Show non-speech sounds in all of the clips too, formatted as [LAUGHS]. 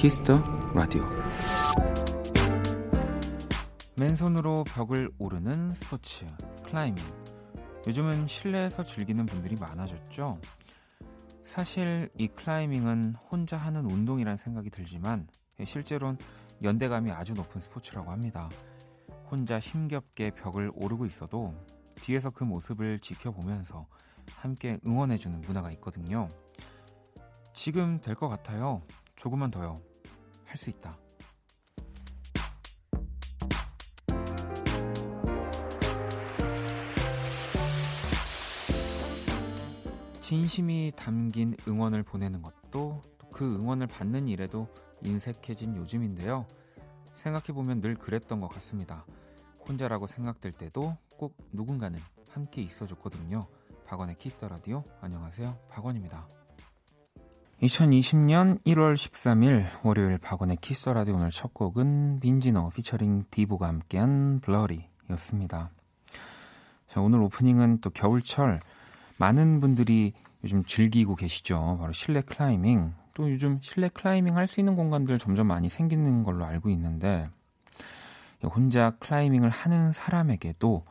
키스 더 라디오. 맨손으로 벽을 오르는 스포츠 클라이밍. 요즘은 실내에서 즐기는 분들이 많아졌죠. 사실 이 클라이밍은 혼자 하는 운동이란 생각이 들지만 실제로는 연대감이 아주 높은 스포츠라고 합니다. 혼자 힘겹게 벽을 오르고 있어도 뒤에서 그 모습을 지켜보면서 함께 응원해주는 문화가 있거든요. 지금 될 것 같아요. 조금만 더요 할 수 있다. 진심이 담긴 응원을 보내는 것도 그 응원을 받는 일에도 인색해진 요즘인데요. 생각해보면 늘 그랬던 것 같습니다. 혼자라고 생각될 때도 꼭 누군가는 함께 있어줬거든요. 박원의 키스 더 라디오 안녕하세요. 박원입니다. 2020년 1월 13일 월요일 박원의 키스 더 라디오 오늘 첫 곡은 빈지노 피처링 디보가 함께한 Blurry였습니다. 자, 오늘 오프닝은 또 겨울철 많은 분들이 요즘 즐기고 계시죠. 바로 실내 클라이밍. 또 요즘 실내 클라이밍 할 수 있는 공간들 점점 많이 생기는 걸로 알고 있는데 혼자 클라이밍을 하는 사람에게도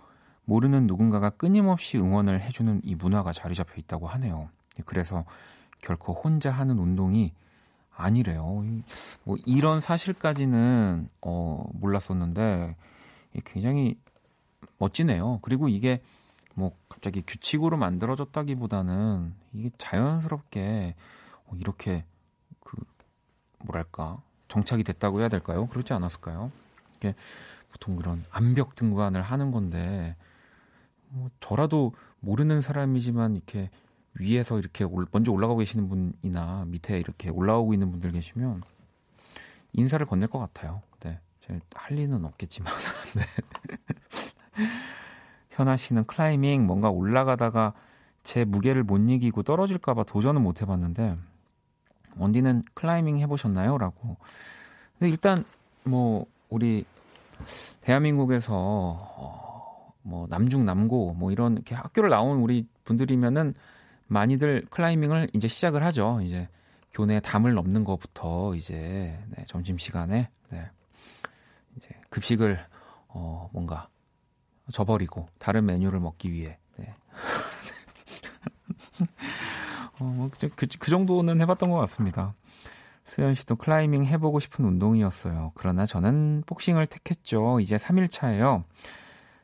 모르는 누군가가 끊임없이 응원을 해주는 이 문화가 자리 잡혀 있다고 하네요. 그래서 결코 혼자 하는 운동이 아니래요. 뭐 이런 사실까지는 어 몰랐었는데 굉장히 멋지네요. 그리고 이게 뭐 갑자기 규칙으로 만들어졌다기보다는 이게 자연스럽게 어, 이렇게 그 뭐랄까 정착이 됐다고 해야 될까요? 그렇지 않았을까요? 이게 보통 그런 암벽 등반을 하는 건데 뭐 저라도 모르는 사람이지만 이렇게 위에서 이렇게 먼저 올라가고 계시는 분이나 밑에 이렇게 올라오고 있는 분들 계시면 인사를 건넬 것 같아요. 네. 할 리는 없겠지만. [LAUGHS] 네. 현아 씨는 클라이밍 뭔가 올라가다가 제 무게를 못 이기고 떨어질까봐 도전은 못 해봤는데 언디는 클라이밍 해보셨나요? 라고. 근데 일단 뭐 우리 대한민국에서 어, 뭐 남중 남고 뭐 이런 이렇게 학교를 나온 우리 분들이면은 많이들 클라이밍을 이제 시작을 하죠. 이제 교내 담을 넘는 것부터 이제 네, 점심 시간에 네, 이제 급식을 어 뭔가 저버리고 다른 메뉴를 먹기 위해 네. [LAUGHS] 어, 뭐, 그, 그 정도는 해봤던 것 같습니다. 수현 씨도 클라이밍 해보고 싶은 운동이었어요. 그러나 저는 복싱을 택했죠. 이제 3일차예요.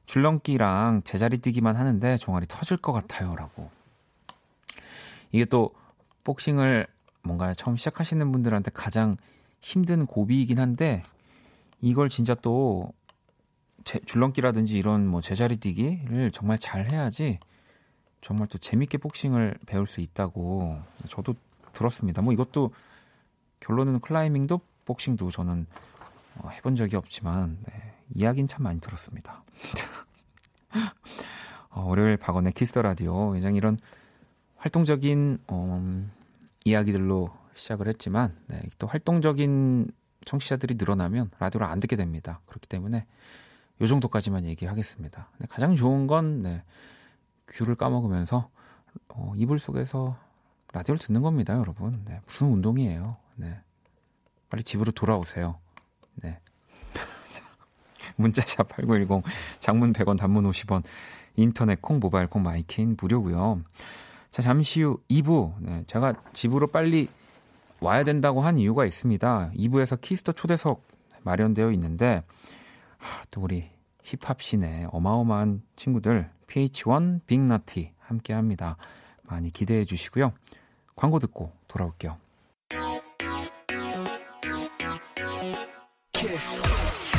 줄넘기랑 제자리 뛰기만 하는데 종아리 터질 것 같아요. 라고. 이게 또 복싱을 뭔가 처음 시작하시는 분들한테 가장 힘든 고비이긴 한데 이걸 진짜 또 제, 줄넘기라든지 이런 뭐 제자리 뛰기를 정말 잘 해야지 정말 또 재밌게 복싱을 배울 수 있다고 저도 들었습니다. 뭐 이것도 결론은 클라이밍도 복싱도 저는 어, 해본 적이 없지만 네, 이야기는 참 많이 들었습니다. [LAUGHS] 어, 월요일 박원의 키스 더 라디오 굉장히 이런 활동적인 어, 이야기들로 시작을 했지만 네, 또 활동적인 청취자들이 늘어나면 라디오를 안 듣게 됩니다. 그렇기 때문에 요 정도까지만 얘기하겠습니다. 네, 가장 좋은 건 네, 귤을 까먹으면서 어, 이불 속에서 라디오를 듣는 겁니다, 여러분. 네, 무슨 운동이에요. 네. 빨리 집으로 돌아오세요. 네. [LAUGHS] 문자샵 8910 장문 100원 단문 50원 인터넷 콩 모바일 콩 마이케이는 무료고요. 자, 잠시 후 2부. 네, 제가 집으로 빨리 와야 된다고 한 이유가 있습니다. 2부에서 키스 더 초대석 마련되어 있는데, 하, 또 우리 힙합 scene의 어마어마한 친구들, pH-1, 빅나티 함께 합니다. 많이 기대해 주시고요. 광고 듣고 돌아올게요. 키스.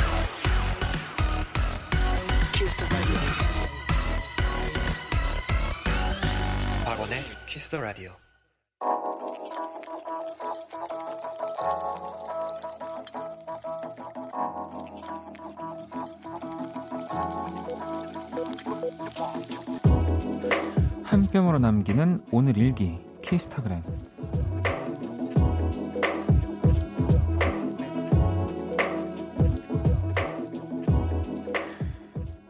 박원의 키스 더 라디오. 한 뼘으로 남기는 오늘 일기 키스타그램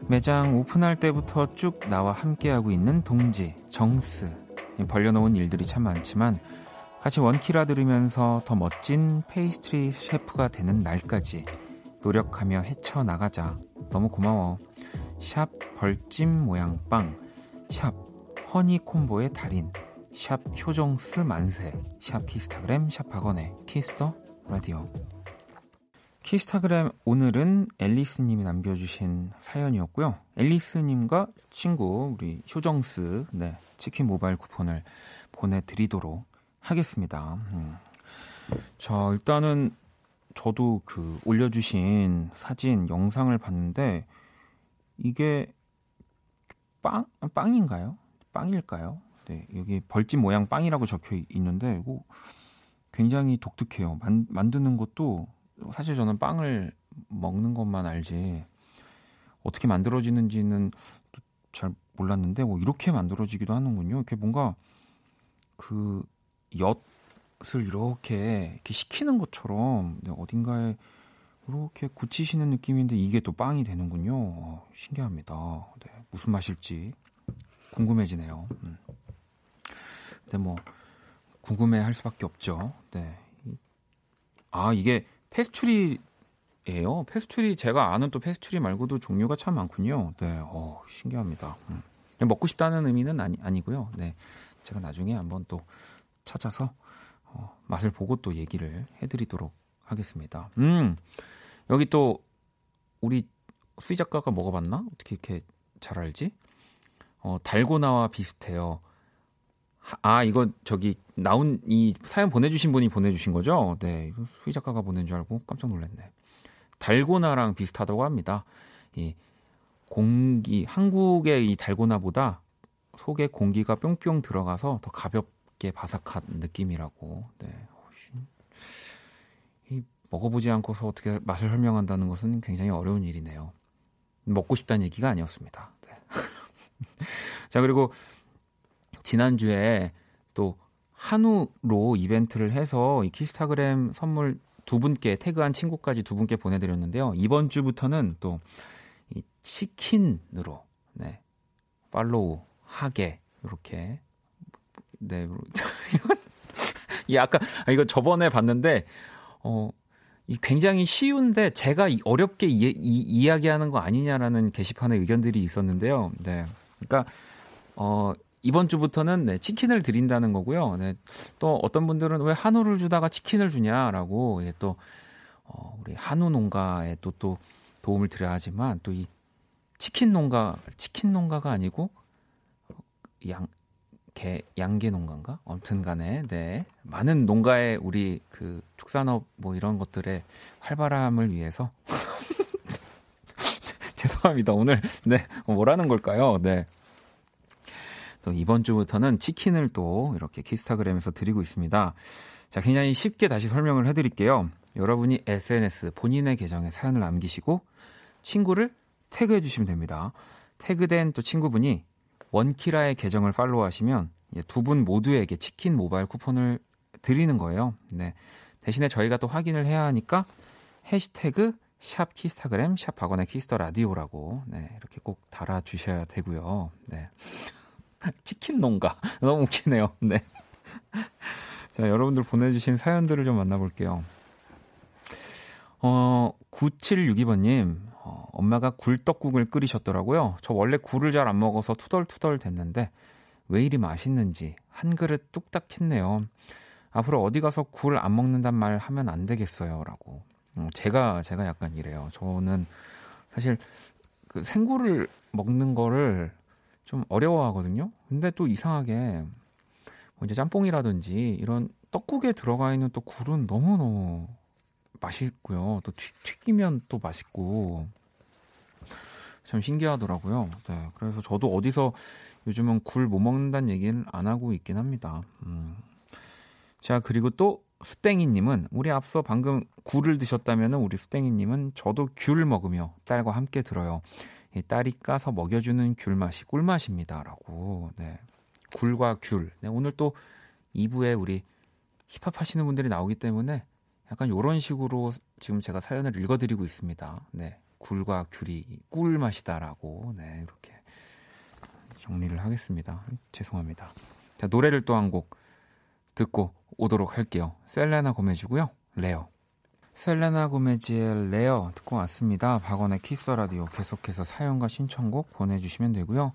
매장 오픈할 때부터 쭉 나와 함께하고 있는 동지 정스 벌려놓은 일들이 참 많지만 같이 원키라 들으면서 더 멋진 페이스트리 셰프가 되는 날까지 노력하며 헤쳐나가자. 너무 고마워. 샵 벌집 모양 빵, 샵 허니 콤보의 달인, 샵 효정스 만세, 샵 키스타그램, 샵 박원의 키스 더 라디오. 키스타그램 오늘은 앨리스님이 남겨주신 사연이었고요. 앨리스님과 친구 우리 효정스 네, 치킨 모바일 쿠폰을 보내드리도록 하겠습니다. 음. 자 일단은 저도 그 올려주신 사진 영상을 봤는데 이게 빵 빵인가요? 빵일까요? 네 여기 벌집 모양 빵이라고 적혀 있는데 이거 굉장히 독특해요. 만, 만드는 것도 사실 저는 빵을 먹는 것만 알지 어떻게 만들어지는지는 잘 몰랐는데 뭐 이렇게 만들어지기도 하는군요. 이렇게 뭔가 그 엿을 이렇게, 이렇게 식히는 것처럼 네, 어딘가에 이렇게 굳히시는 느낌인데 이게 또 빵이 되는군요. 어, 신기합니다. 네, 무슨 맛일지 궁금해지네요. 음. 근데 뭐 궁금해할 수밖에 없죠. 네. 아 이게 페스츄리 예요. 페스츄리 제가 아는 또 페스츄리 말고도 종류가 참 많군요. 네, 어, 신기합니다. 음. 먹고 싶다는 의미는 아니, 아니고요. 네, 제가 나중에 한번 또 찾아서 어, 맛을 보고 또 얘기를 해드리도록 하겠습니다. 음, 여기 또 우리 수희 작가가 먹어봤나? 어떻게 이렇게 잘 알지? 어, 달고나와 비슷해요. 아, 이거 저기 나온 이 사연 보내주신 분이 보내주신 거죠? 네, 수희 작가가 보낸 줄 알고 깜짝 놀랐네. 달고나랑 비슷하다고 합니다. 이 공기 한국의 이 달고나보다 속에 공기가 뿅뿅 들어가서 더 가볍게 바삭한 느낌이라고. 네. 이 먹어보지 않고서 어떻게 맛을 설명한다는 것은 굉장히 어려운 일이네요. 먹고 싶다는 얘기가 아니었습니다. 네. [LAUGHS] 자 그리고 지난주에 또 한우로 이벤트를 해서 이 키스타그램 선물 두 분께 태그한 친구까지 두 분께 보내드렸는데요. 이번 주부터는 또 이 치킨으로 네 팔로우 하게 이렇게 네 [LAUGHS] 이 아까 아, 이거 저번에 봤는데 어. 이 굉장히 쉬운데 제가 어렵게 이, 이, 이야기하는 거 아니냐라는 게시판에 의견들이 있었는데요. 네. 그러니까 어 이번 주부터는 네, 치킨을 드린다는 거고요. 네, 또 어떤 분들은 왜 한우를 주다가 치킨을 주냐라고 예, 또 어, 우리 한우 농가에 또, 또 도움을 드려야 하지만 또 이 치킨 농가 치킨 농가가 아니고 양 개, 양계 농가인가? 아무튼 간에, 네. 많은 농가의 우리 그 축산업 뭐 이런 것들의 활발함을 위해서. [LAUGHS] 죄송합니다. 오늘, 네. 뭐라는 걸까요? 네. 또 이번 주부터는 치킨을 또 이렇게 키스타그램에서 드리고 있습니다. 자, 굉장히 쉽게 다시 설명을 해드릴게요. 여러분이 SNS 본인의 계정에 사연을 남기시고 친구를 태그해 주시면 됩니다. 태그된 또 친구분이 원키라의 계정을 팔로우하시면 두 분 모두에게 치킨 모바일 쿠폰을 드리는 거예요. 네. 대신에 저희가 또 확인을 해야 하니까 해시태그 샵 키스타그램 샵 박원의 키스 더 라디오라고 네, 이렇게 꼭 달아 주셔야 되고요. 네. [LAUGHS] 치킨 농가. [LAUGHS] 너무 웃기네요. [LAUGHS] 네. 자, 여러분들 보내주신 사연들을 좀 만나볼게요. 어, 9762번님, 어, 엄마가 굴떡국을 끓이셨더라고요. 저 원래 굴을 잘 안 먹어서 투덜투덜 됐는데, 왜 이리 맛있는지 한 그릇 뚝딱 했네요. 앞으로 어디 가서 굴 안 먹는단 말 하면 안 되겠어요. 라고. 어, 제가, 제가 약간 이래요. 저는 사실 그 생굴을 먹는 거를 좀 어려워하거든요. 근데 또 이상하게 뭐 이제 짬뽕이라든지 이런 떡국에 들어가 있는 또 굴은 너무너무 맛있고요. 또 튀, 기면 또 맛있고 참 신기하더라고요. 네, 그래서 저도 어디서 요즘은 굴 못 먹는다는 얘기는 안 하고 있긴 합니다. 음. 자 그리고 또 수땡이님은 우리 앞서 방금 굴을 드셨다면 우리 수땡이님은 저도 귤 먹으며 딸과 함께 들어요. 딸이 까서 먹여주는 귤 맛이 꿀맛입니다라고. 네. 굴과 귤. 네, 오늘 또 2부에 우리 힙합 하시는 분들이 나오기 때문에 약간 이런 식으로 지금 제가 사연을 읽어드리고 있습니다. 네. 굴과 귤이 꿀맛이다라고. 네, 이렇게 정리를 하겠습니다. 죄송합니다. 자, 노래를 또 한 곡 듣고 오도록 할게요. 셀레나 고메즈고요. 레어. 셀레나 고메즈의 Rare 듣고 왔습니다. 박원의 키스 라디오 계속해서 사연과 신청곡 보내주시면 되고요.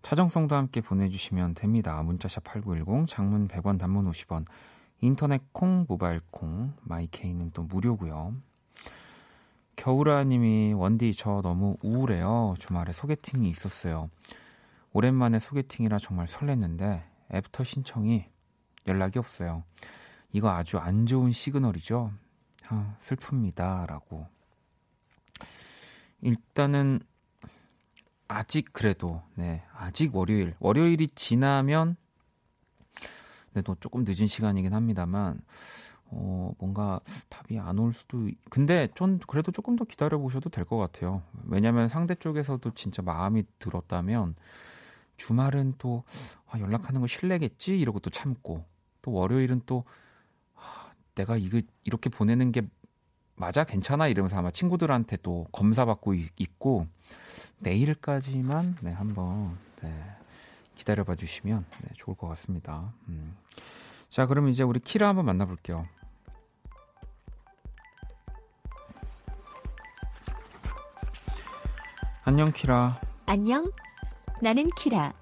자정송도 함께 보내주시면 됩니다. 문자샵 8910, 장문 100원, 단문 50원, 인터넷 콩, 모바일 콩, 마이케이는 또 무료고요. 겨울아님이 원디 저 너무 우울해요. 주말에 소개팅이 있었어요. 오랜만에 소개팅이라 정말 설렜는데 애프터 신청이 연락이 없어요. 이거 아주 안 좋은 시그널이죠. 아, 슬픕니다라고. 일단은 아직 그래도 네 아직 월요일. 월요일이 지나면 네, 또 조금 늦은 시간이긴 합니다만 어 뭔가 답이 안 올 수도 근데 좀 그래도 조금 더 기다려 보셔도 될 것 같아요. 왜냐하면 상대 쪽에서도 진짜 마음이 들었다면 주말은 또 아, 연락하는 거 실례겠지? 이러고 또 참고 또 월요일은 또 아, 내가 이거 이렇게 보내는 게 맞아 괜찮아 이러면서 아마 친구들한테 또 검사 받고 있고 내일까지만 네 한번 네, 기다려봐 주시면 네, 좋을 것 같습니다. 음. 자 그럼 이제 우리 키라 한번 만나볼게요. 안녕 키라. 안녕. 나는 키라.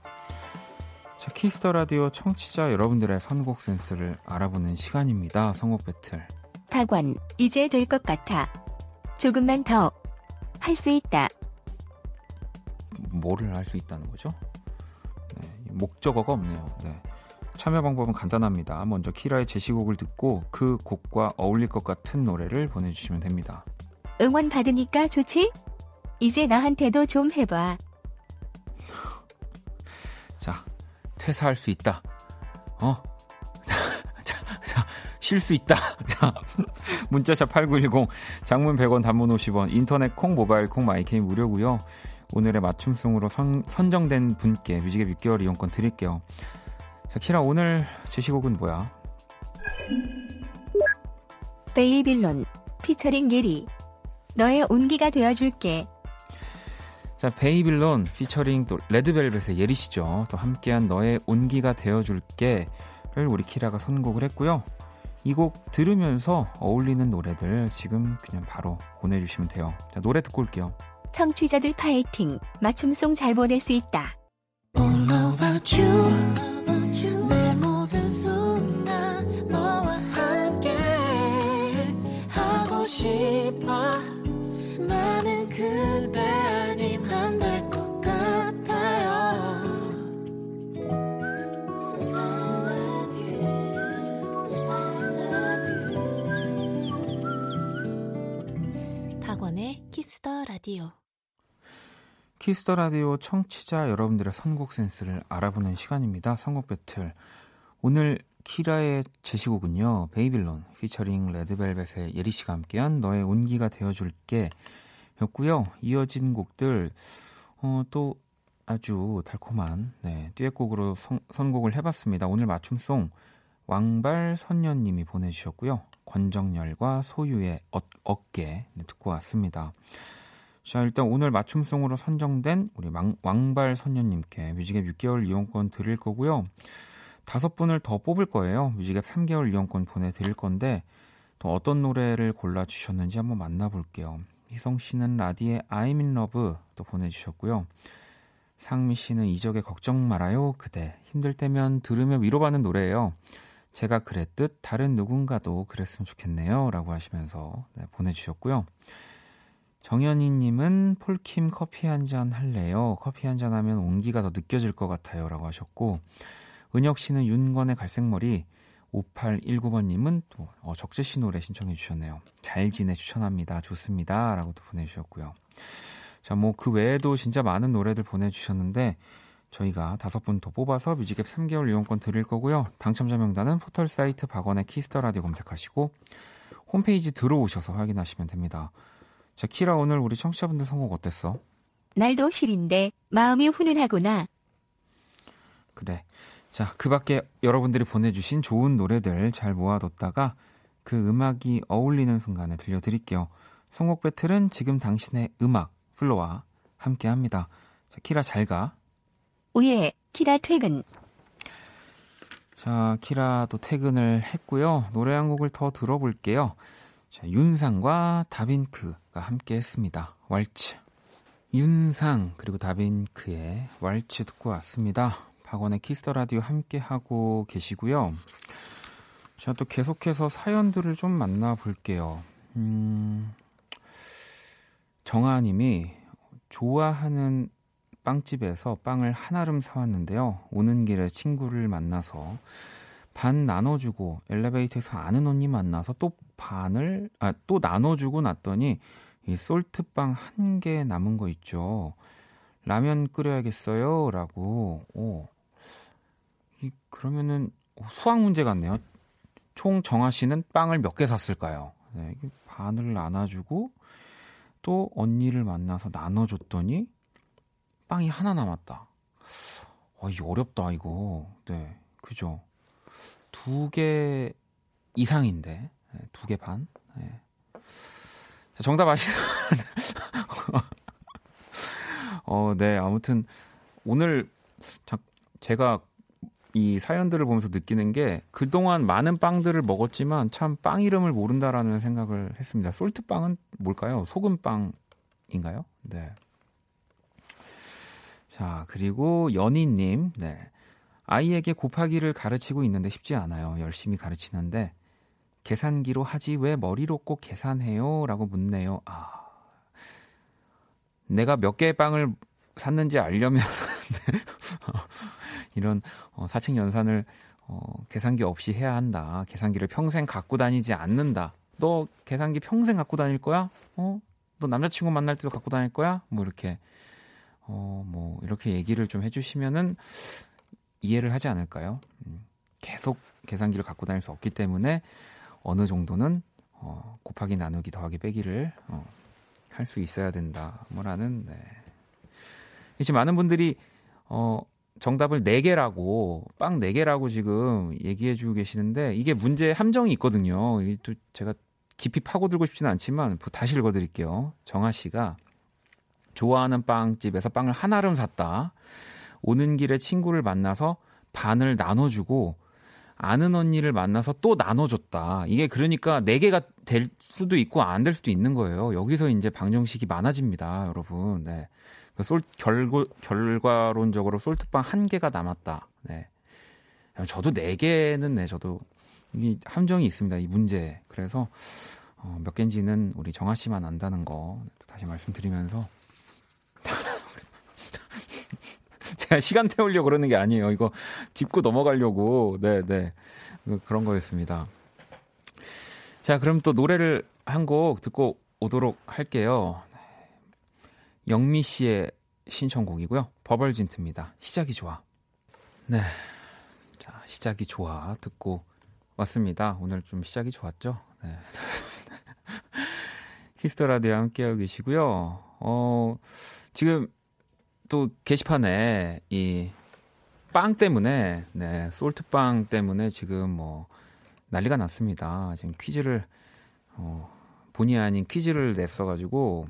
자, 키스 더 라디오 청취자 여러분들의 선곡 센스를 알아보는 시간입니다. 선곡 배틀. 박원, 이제 될 것 같아. 조금만 더. 할 수 있다. 뭐를 할 수 있다는 거죠? 네, 목적어가 없네요. 네. 참여 방법은 간단합니다. 먼저 키라의 제시곡을 듣고 그 곡과 어울릴 것 같은 노래를 보내주시면 됩니다. 응원 받으니까 좋지? 이제 나한테도 좀 해봐. 자, 퇴사할 수 있다. 어? [LAUGHS] 자, 자, 쉴 수 있다. [LAUGHS] 자, 문자샵 8910, 장문 100원, 단문 50원, 인터넷 콩, 모바일 콩, 마이케이 무료고요. 오늘의 맞춤송으로 선, 선정된 분께 뮤직의 6개월 이용권 드릴게요. 자, 키라 오늘 제시곡은 뭐야? 베이빌론 피처링 예리 너의 온기가 되어줄게. 자, 베이빌론 피처링 또 레드벨벳의 예리시죠. 또 함께한 너의 온기가 되어줄게를 우리 키라가 선곡을 했고요. 이 곡 들으면서 어울리는 노래들 지금 그냥 바로 보내주시면 돼요. 자, 노래 듣고 올게요. 청취자들 파이팅. 맞춤송 잘 보낼 수 있다. 나 라디오 키스 더 라디오 청취자 여러분들의 선곡 센스를 알아보는 시간입니다. 선곡 배틀. 오늘 키라의 제시곡은요. 베이빌론 피처링 레드벨벳의 예리 씨가 함께한 너의 온기가 되어 줄게 였고요. 이어진 곡들 어, 또 아주 달콤한 네, 듀엣곡으로 선, 선곡을 해봤습니다. 오늘 맞춤송 왕발 선녀님이 보내주셨고요. 권정열과 소유의 어, 어깨 네, 듣고 왔습니다. 자, 일단 오늘 맞춤송으로 선정된 우리 왕, 왕발 선녀님께 뮤직앱 6개월 이용권 드릴 거고요. 다섯 분을 더 뽑을 거예요. 뮤직앱 3개월 이용권 보내드릴 건데 또 어떤 노래를 골라주셨는지 한번 만나볼게요. 희성 씨는 라디의 I'm in love 또 보내주셨고요. 상미 씨는 이적의 걱정 말아요 그대 힘들 때면 들으며 위로받는 노래예요. 제가 그랬듯 다른 누군가도 그랬으면 좋겠네요 라고 하시면서 네, 보내주셨고요. 정현이님은 폴킴 커피 한 잔 할래요. 커피 한 잔 하면 온기가 더 느껴질 것 같아요. 라고 하셨고, 은혁 씨는 윤건의 갈색머리, 5819번님은 또 어, 적재 씨 노래 신청해 주셨네요. 잘 지내 추천합니다. 좋습니다. 라고 도 보내주셨고요. 자, 뭐 그 외에도 진짜 많은 노래들 보내주셨는데, 저희가 다섯 분 더 뽑아서 뮤직앱 3개월 이용권 드릴 거고요. 당첨자 명단은 포털 사이트 박원의 키스 더 라디오 검색하시고, 홈페이지 들어오셔서 확인하시면 됩니다. 자, 키라 오늘 우리 청취자분들 선곡 어땠어? 날도 시린데 마음이 훈훈하구나. 그래. 자, 그 밖에 여러분들이 보내주신 좋은 노래들 잘 모아뒀다가 그 음악이 어울리는 순간에 들려드릴게요. 선곡 배틀은 지금 당신의 음악, 플로와 함께 합니다. 자, 키라 잘 가. 오예, 키라 퇴근. 자, 키라도 퇴근을 했고요. 노래 한 곡을 더 들어볼게요. 자, 윤상과 다빈크가 함께 했습니다. 왈츠. 윤상 그리고 다빈크의 왈츠 듣고 왔습니다. 박원의 키스 더 라디오 함께 하고 계시고요. 자, 또 계속해서 사연들을 좀 만나볼게요. 음, 정아님이 좋아하는 빵집에서 빵을 한아름 사왔는데요. 오는 길에 친구를 만나서 반 나눠주고 엘리베이터에서 아는 언니 만나서 또 반을 아 또 나눠주고 났더니 이 솔트빵 한 개 남은 거 있죠. 라면 끓여야겠어요라고. 오. 이 그러면은 수학 문제 같네요. 총 정아 씨는 빵을 몇 개 샀을까요? 네, 반을 나눠주고 또 언니를 만나서 나눠줬더니 빵이 하나 남았다. 와, 이 어렵다 이거. 네, 그죠. 두 개 이상인데 네, 두개 반. 네. 자, 정답 아시죠? [LAUGHS] 어, 네, 아무튼 오늘 자, 제가 이 사연들을 보면서 느끼는 게 그동안 많은 빵들을 먹었지만 참 빵 이름을 모른다라는 생각을 했습니다. 솔트빵은 뭘까요? 소금빵인가요? 네. 자, 그리고 연희님, 네. 아이에게 곱하기를 가르치고 있는데 쉽지 않아요. 열심히 가르치는데 계산기로 하지 왜 머리로 꼭 계산해요? 라고 묻네요. 아. 내가 몇 개의 빵을 샀는지 알려면 [LAUGHS] 이런 어, 사책 연산을 어, 계산기 없이 해야 한다. 계산기를 평생 갖고 다니지 않는다. 너 계산기 평생 갖고 다닐 거야? 어? 너 남자친구 만날 때도 갖고 다닐 거야? 뭐 이렇게 어, 뭐 이렇게 얘기를 좀 해주시면은 이해를 하지 않을까요? 음, 계속 계산기를 갖고 다닐 수 없기 때문에 어느 정도는 어, 곱하기 나누기 더하기 빼기를 어, 할 수 있어야 된다. 뭐라는 네. 이제 많은 분들이 어, 정답을 4개라고, 빵 4개라고 지금 얘기해 주고 계시는데, 이게 문제 함정이 있거든요. 이게 또 제가 깊이 파고들고 싶지는 않지만, 다시 읽어 드릴게요. 정아 씨가 좋아하는 빵집에서 빵을 하나름 샀다. 오는 길에 친구를 만나서 반을 나눠주고, 아는 언니를 만나서 또 나눠줬다. 이게 그러니까 4개가 될 수도 있고 안 될 수도 있는 거예요. 여기서 이제 방정식이 많아집니다, 여러분. 네. 그 솔, 결과, 결과론적으로 솔트빵 한 개가 남았다. 네. 저도 네 개는 네, 저도 이 함정이 있습니다. 이 문제. 그래서 어, 몇 개인지는 우리 정아 씨만 안다는 거 다시 말씀드리면서 [LAUGHS] 제가 시간 태우려고 그러는 게 아니에요. 이거 짚고 넘어가려고. 네, 네. 그런 거였습니다. 자, 그럼 또 노래를 한 곡 듣고 오도록 할게요. 영미 씨의 신청곡이고요. 버벌진트입니다. 시작이 좋아. 네. 자, 시작이 좋아. 듣고 왔습니다. 오늘 좀 시작이 좋았죠? 네. [LAUGHS] 히스터 라디오 함께하고 계시고요. 어, 지금 또 게시판에 이 빵 때문에, 네, 솔트빵 때문에 지금 뭐 난리가 났습니다. 지금 퀴즈를, 어, 본의 아닌 퀴즈를 냈어 가지고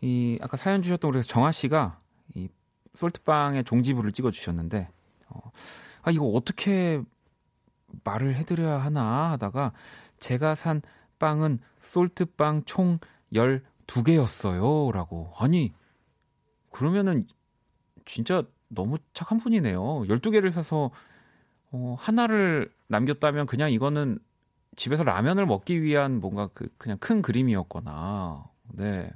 이 아까 사연 주셨던 우리 정아 씨가 이 솔트빵의 종지부를 찍어 주셨는데 어, 아 이거 어떻게 말을 해드려야 하나 하다가 제가 산 빵은 솔트빵 총 12개였어요. 라고. 아니, 그러면은 진짜 너무 착한 분이네요. 12개를 사서 어, 하나를 남겼다면 그냥 이거는 집에서 라면을 먹기 위한 뭔가 그 그냥 큰 그림이었거나. 네.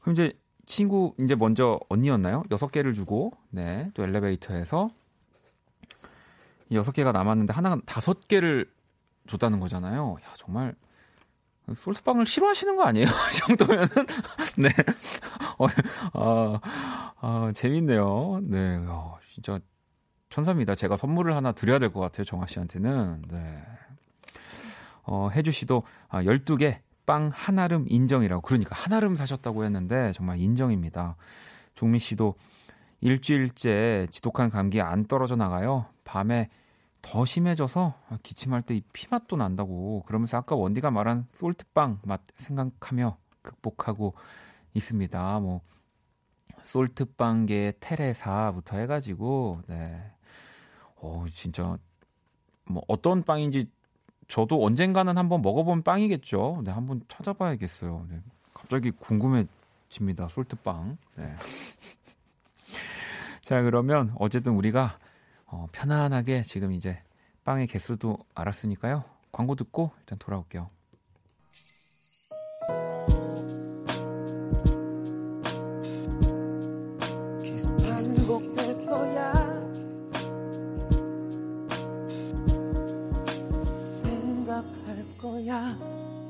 그럼 이제 친구 이제 먼저 언니였나요? 여섯 개를 주고 네, 또 엘리베이터에서 여섯 개가 남았는데 하나가 다섯 개를 줬다는 거잖아요. 야, 정말 솔트빵을 싫어하시는 거 아니에요? [LAUGHS] 이 정도면은 네. 어, 아, 아, 재밌네요. 네. 어, 진짜 천사입니다. 제가 선물을 하나 드려야 될 것 같아요. 정아 씨한테는. 네. 어, 혜주 씨도 아, 12개 빵 한아름 인정이라고. 그러니까 한아름 사셨다고 했는데 정말 인정입니다. 종민 씨도 일주일째 지독한 감기 안 떨어져 나가요. 밤에 더 심해져서 기침할 때 이 피맛도 난다고. 그러면서 아까 원디가 말한 솔트빵 맛 생각하며 극복하고 있습니다. 뭐 솔트빵계 테레사부터 해가지고 네. 어, 진짜 뭐 어떤 빵인지 저도 언젠가는 한번 먹어본 빵이겠죠. 네, 한번 찾아봐야겠어요. 네, 갑자기 궁금해집니다. 솔트빵. 네. [LAUGHS] 자, 그러면 어쨌든 우리가 어, 편안하게 지금 이제 빵의 개수도 알았으니까요. 광고 듣고 일단 돌아올게요.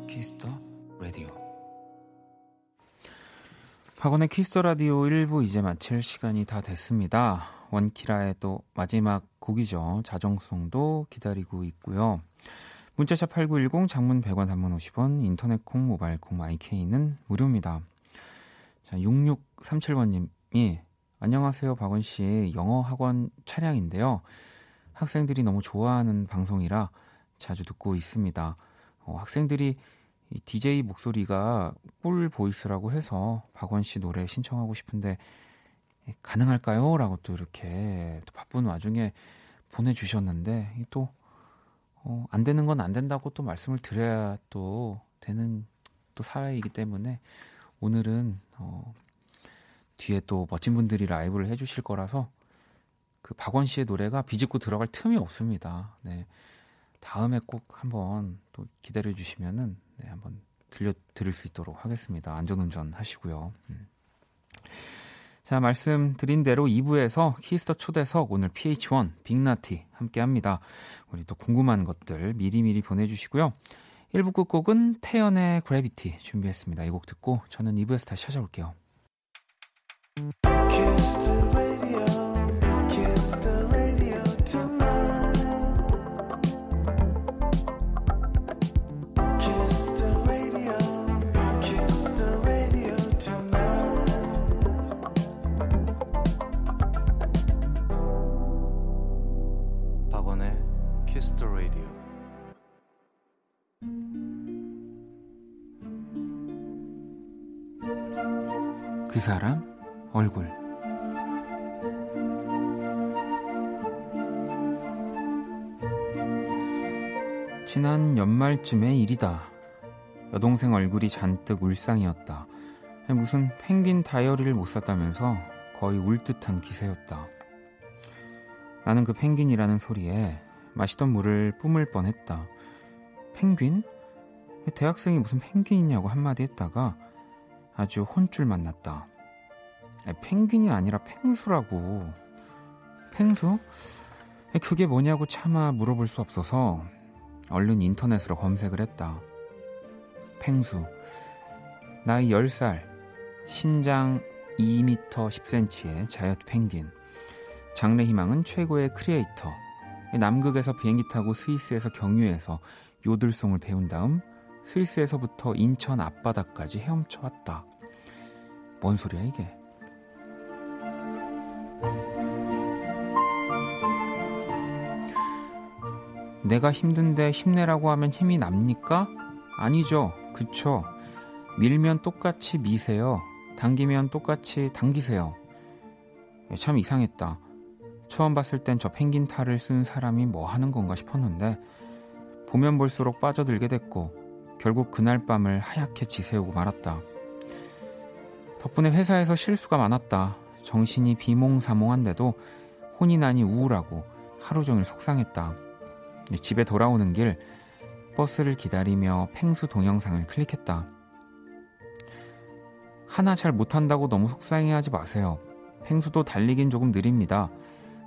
키스 더 라디오. 박원의 키스 더 라디오 1부 이제 마칠 시간이 다 됐습니다. 원키라의 또 마지막 곡이죠. 자정송도 기다리고 있고요. 문자샵 8910 장문 100원 단문 50원 인터넷 콩 모바일 콩 IK는 무료입니다. 자, 6637번님이 안녕하세요 박원 씨 영어 학원 차량인데요. 학생들이 너무 좋아하는 방송이라 자주 듣고 있습니다. 어, 학생들이 이 DJ 목소리가 꿀 보이스라고 해서 박원 씨 노래 신청하고 싶은데 가능할까요? 라고 또 이렇게 또 바쁜 와중에 보내주셨는데 또 어, 안 되는 건 안 된다고 또 말씀을 드려야 또 되는 또 사회이기 때문에 오늘은 어, 뒤에 또 멋진 분들이 라이브를 해주실 거라서 그 박원 씨의 노래가 비집고 들어갈 틈이 없습니다. 네. 다음에 꼭 한번 또 기다려 주시면은 네, 한번 들려 드릴 수 있도록 하겠습니다. 안전운전 하시고요. 음. 자, 말씀드린 대로 2부에서 키스더 초대석 오늘 PH1 빅나티 함께 합니다. 우리 또 궁금한 것들 미리미리 보내주시고요. 1부 끝곡은 태연의 Gravity 준비했습니다. 이 곡 듣고 저는 2부에서 다시 찾아올게요. 연말쯤의 일이다. 여동생 얼굴이 잔뜩 울상이었다. 무슨 펭귄 다이어리를 못 샀다면서 거의 울 듯한 기세였다. 나는 그 펭귄이라는 소리에 마시던 물을 뿜을 뻔했다. 펭귄? 대학생이 무슨 펭귄이냐고 한마디 했다가 아주 혼쭐 만났다. 펭귄이 아니라 펭수라고. 펭수? 그게 뭐냐고 차마 물어볼 수 없어서 얼른 인터넷으로 검색을 했다. 펭수. 나이 10살. 신장 2m 10cm의 자얏 펭귄. 장래 희망은 최고의 크리에이터. 남극에서 비행기 타고 스위스에서 경유해서 요들송을 배운 다음 스위스에서부터 인천 앞바다까지 헤엄쳐 왔다. 뭔 소리야 이게? 내가 힘든데 힘내라고 하면 힘이 납니까? 아니죠. 그쵸. 밀면 똑같이 미세요. 당기면 똑같이 당기세요. 참 이상했다. 처음 봤을 땐 저 펭귄 탈을 쓴 사람이 뭐 하는 건가 싶었는데 보면 볼수록 빠져들게 됐고 결국 그날 밤을 하얗게 지새우고 말았다. 덕분에 회사에서 실수가 많았다. 정신이 비몽사몽한데도 혼이 나니 우울하고 하루 종일 속상했다. 집에 돌아오는 길 버스를 기다리며 펭수 동영상을 클릭했다. 하나 잘 못한다고 너무 속상해하지 마세요. 펭수도 달리긴 조금 느립니다.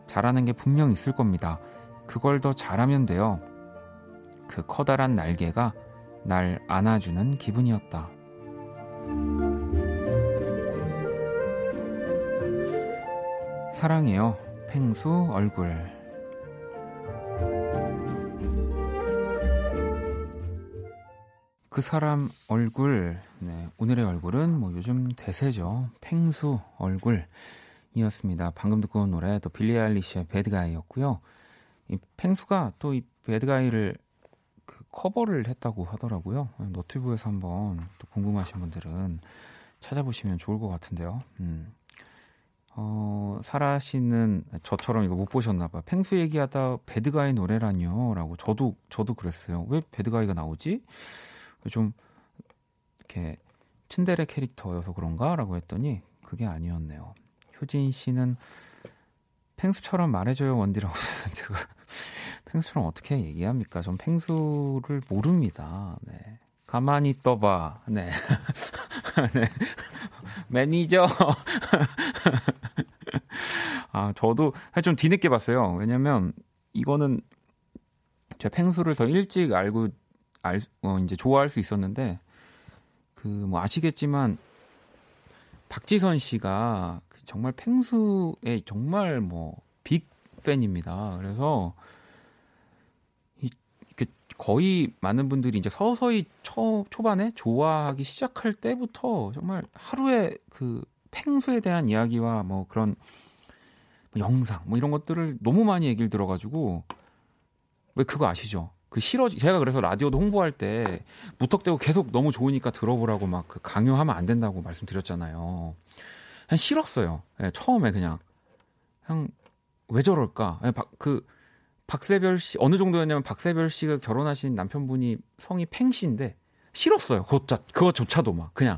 잘하는 게 분명 있을 겁니다. 그걸 더 잘하면 돼요. 그 커다란 날개가 날 안아주는 기분이었다. 사랑해요. 펭수 얼굴. 그 사람 얼굴, 네, 오늘의 얼굴은 뭐 요즘 대세죠. 펭수 얼굴이었습니다. 방금 듣고 온 노래 또 빌리 아일리시의 배드가이였고요. 이 펭수가 또 이 배드가이를 그 커버를 했다고 하더라고요. 너튜브에서 한번 또 궁금하신 분들은 찾아보시면 좋을 것 같은데요. 음. 어, 사라 씨는 저처럼 이거 못 보셨나 봐요. 펭수 얘기하다 배드가이 노래라뇨 라고 저도 저도 그랬어요. 왜 배드가이가 나오지? 좀 이렇게 츤데레 캐릭터여서 그런가라고 했더니 그게 아니었네요. 효진 씨는 펭수처럼 말해줘요 원디라고 [LAUGHS] 제가 펭수처럼 어떻게 얘기합니까? 전 펭수를 모릅니다. 네. 가만히 떠봐. 네. [LAUGHS] 네. 매니저. [LAUGHS] 아, 저도 좀 뒤늦게 봤어요. 왜냐면 이거는 제가 펭수를 더 일찍 알고 알 어, 이제 좋아할 수 있었는데 그 뭐 아시겠지만 박지선 씨가 그 정말 펭수의 정말 뭐 빅 팬입니다. 그래서 이 이렇게 거의 많은 분들이 이제 서서히 초, 초반에 좋아하기 시작할 때부터 정말 하루에 그 펭수에 대한 이야기와 뭐 그런 뭐 영상 뭐 이런 것들을 너무 많이 얘기를 들어가지고 왜 그거 아시죠? 그 싫어 제가 그래서 라디오도 홍보할 때 무턱대고 계속 너무 좋으니까 들어보라고 막 그 강요하면 안 된다고 말씀드렸잖아요. 그냥 싫었어요. 예, 처음에 그냥 그냥 왜 저럴까? 예, 박, 그 박세별 씨 어느 정도였냐면 박세별 씨가 결혼하신 남편분이 성이 팽 씨인데 싫었어요. 그것자 그것조차도 막 그냥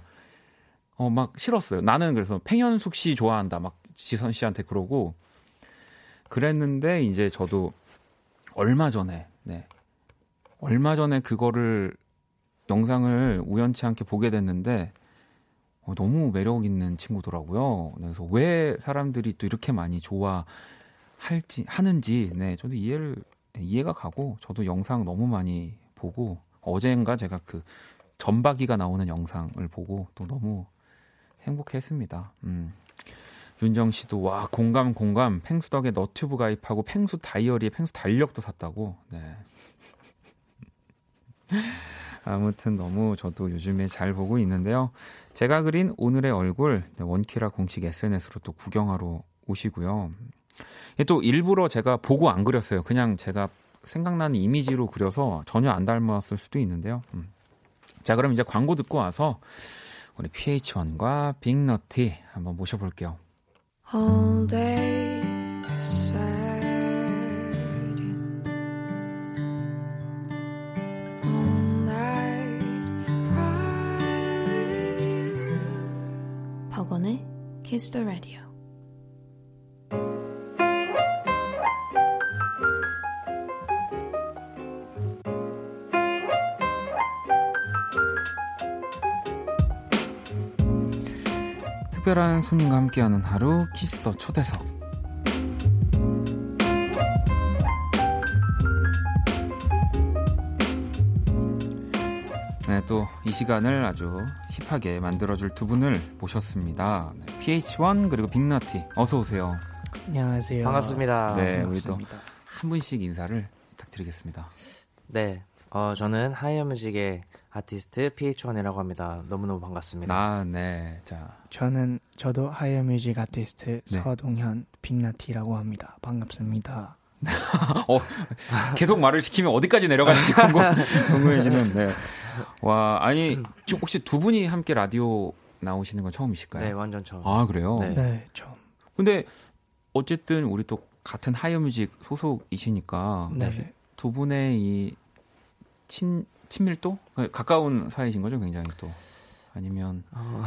어 막 싫었어요. 나는 그래서 팽현숙 씨 좋아한다 막 지선 씨한테 그러고 그랬는데 이제 저도 얼마 전에 네 얼마 전에 그거를 영상을 우연치 않게 보게 됐는데 어, 너무 매력 있는 친구더라고요. 그래서 왜 사람들이 또 이렇게 많이 좋아할지 하는지 네 저도 이해를 이해가 가고 저도 영상 너무 많이 보고 어젠가 제가 그 전박이가 나오는 영상을 보고 또 너무 행복했습니다. 음. 윤정 씨도 와 공감 공감 펭수 덕에 너튜브 가입하고 펭수 다이어리에 펭수 달력도 샀다고. 네. [LAUGHS] 아무튼 너무 저도 요즘에 잘 보고 있는데요. 제가 그린 오늘의 얼굴 네, 원키라 공식 SNS로 또 구경하러 오시고요. 또 일부러 제가 보고 안 그렸어요. 그냥 제가 생각나는 이미지로 그려서 전혀 안 닮았을 수도 있는데요. 음. 자, 그럼 이제 광고 듣고 와서 우리 PH1과 빅너티 한번 모셔볼게요. all day Kiss the Radio 특별한 손님과 함께하는 하루 키스터 초대석. 또 이 시간을 아주 힙하게 만들어줄 두 분을 모셨습니다. 네, PH1 그리고 빅나티 어서 오세요. 안녕하세요. 반갑습니다. 네, 반갑습니다. 한 분씩 인사를 부탁드리겠습니다. 네, 어, 저는 하이어뮤직의 아티스트 PH1이라고 합니다. 너무너무 반갑습니다. 나, 네, 자, 저는 저도 하이어뮤직 아티스트 네. 서동현 빅나티라고 합니다. 반갑습니다. 어, 계속 말을 시키면 어디까지 내려갈지 궁금, [LAUGHS] 궁금 해지는. 네. 와, 아니 혹시 두 분이 함께 라디오 나오시는 건 처음이실까요? 네, 완전 처음. 아 그래요? 네. 네, 처음. 근데 어쨌든 우리 또 같은 하이어뮤직 소속이시니까 네. 두 분의 이 친, 친밀도 가까운 사이신 거죠, 굉장히 또 아니면 어,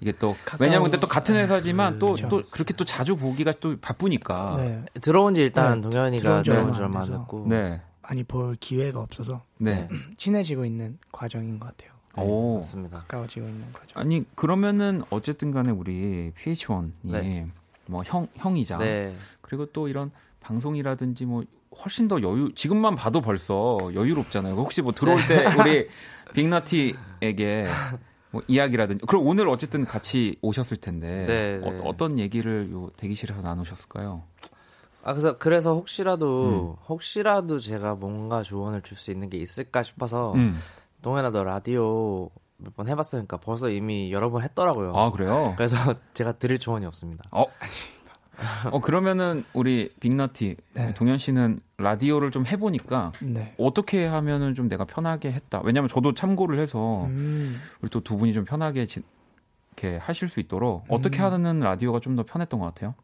이게 또 [LAUGHS] 왜냐면 근데 또 같은 회사지만 또또 그렇죠. 그렇게 또 자주 보기가 또 바쁘니까 네. 들어온 지 일단 네, 동현이가 들어온 지 얼마 지 안. 됐고. 네, 많이 볼 기회가 없어서 네, [CLEARS THROAT] 친해지고 있는 과정인 것 같아요. 네, 오. 맞습니다. 가까워지고 있는 과정. 아니 그러면은 어쨌든 간에 우리 PH1이 네. 뭐형 형이자 네, 그리고 또 이런 방송이라든지 뭐 훨씬 더 여유 지금만 봐도 벌써 여유롭잖아요. 혹시 뭐 들어올 때 우리 [LAUGHS] 빅너티에게 [LAUGHS] 뭐 이야기라든지 그럼 오늘 어쨌든 같이 오셨을 텐데 네, 네. 어, 떤 얘기를 요 대기실에서 나누셨을까요? 아 그래서 그래서 혹시라도 음. 혹시라도 제가 뭔가 조언을 줄 수 있는 게 있을까 싶어서 음. 동현아 너 라디오 몇 번 해봤으니까 벌써 이미 여러 번 했더라고요. 아 그래요? 그래서 제가 드릴 조언이 없습니다. 어. [LAUGHS] 어 그러면은 우리 빅너티 네. 동현 씨는 라디오를 좀 해보니까 네. 어떻게 하면은 좀 내가 편하게 했다. 왜냐면 저도 참고를 해서 음, 우리 또 두 분이 좀 편하게 지- 이렇게 하실 수 있도록 어떻게 음. 하는 라디오가 좀 더 편했던 것 같아요?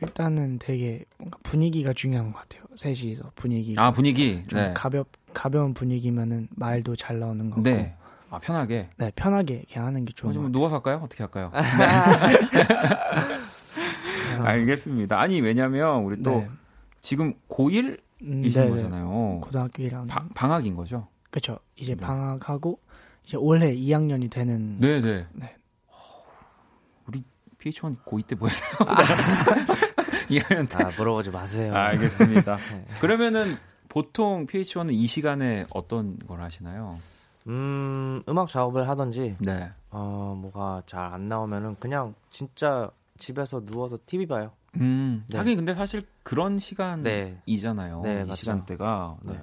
일단은 되게 뭔가 분위기가 중요한 것 같아요. 셋이서 분위기. 아 분위기. 좀 네. 가볍 가벼운 분위기면은 말도 잘 나오는 거고. 네. 아 편하게. 네, 편하게 그냥 하는 게 좋은 것좀 같아요. 누워서 할까요? 어떻게 할까요? [LAUGHS] [LAUGHS] 알겠습니다. 아니 왜냐면 우리 또 네. 지금 고1 이신 음, 네네. 거잖아요. 고등학교 1학년. 바- 방학인 거죠? 그렇죠. 이제 네. 방학하고 이제 올해 2학년이 되는 네, 네. 네. 우리 PH1 고2 때 뭐였어요? 2학년 [LAUGHS] 때. 아, 물어보지 마세요. 알겠습니다. [LAUGHS] 네. 그러면은 보통 PH1은 이 시간에 어떤 걸 하시나요? 음, 음악 작업을 하던지 네. 어, 뭐가 잘 안 나오면은 그냥 진짜 집에서 누워서 TV 봐요. 음, 네. 하긴 근데 사실 그런 시간이잖아요. 네, 이 맞죠. 시간대가. 네. 네.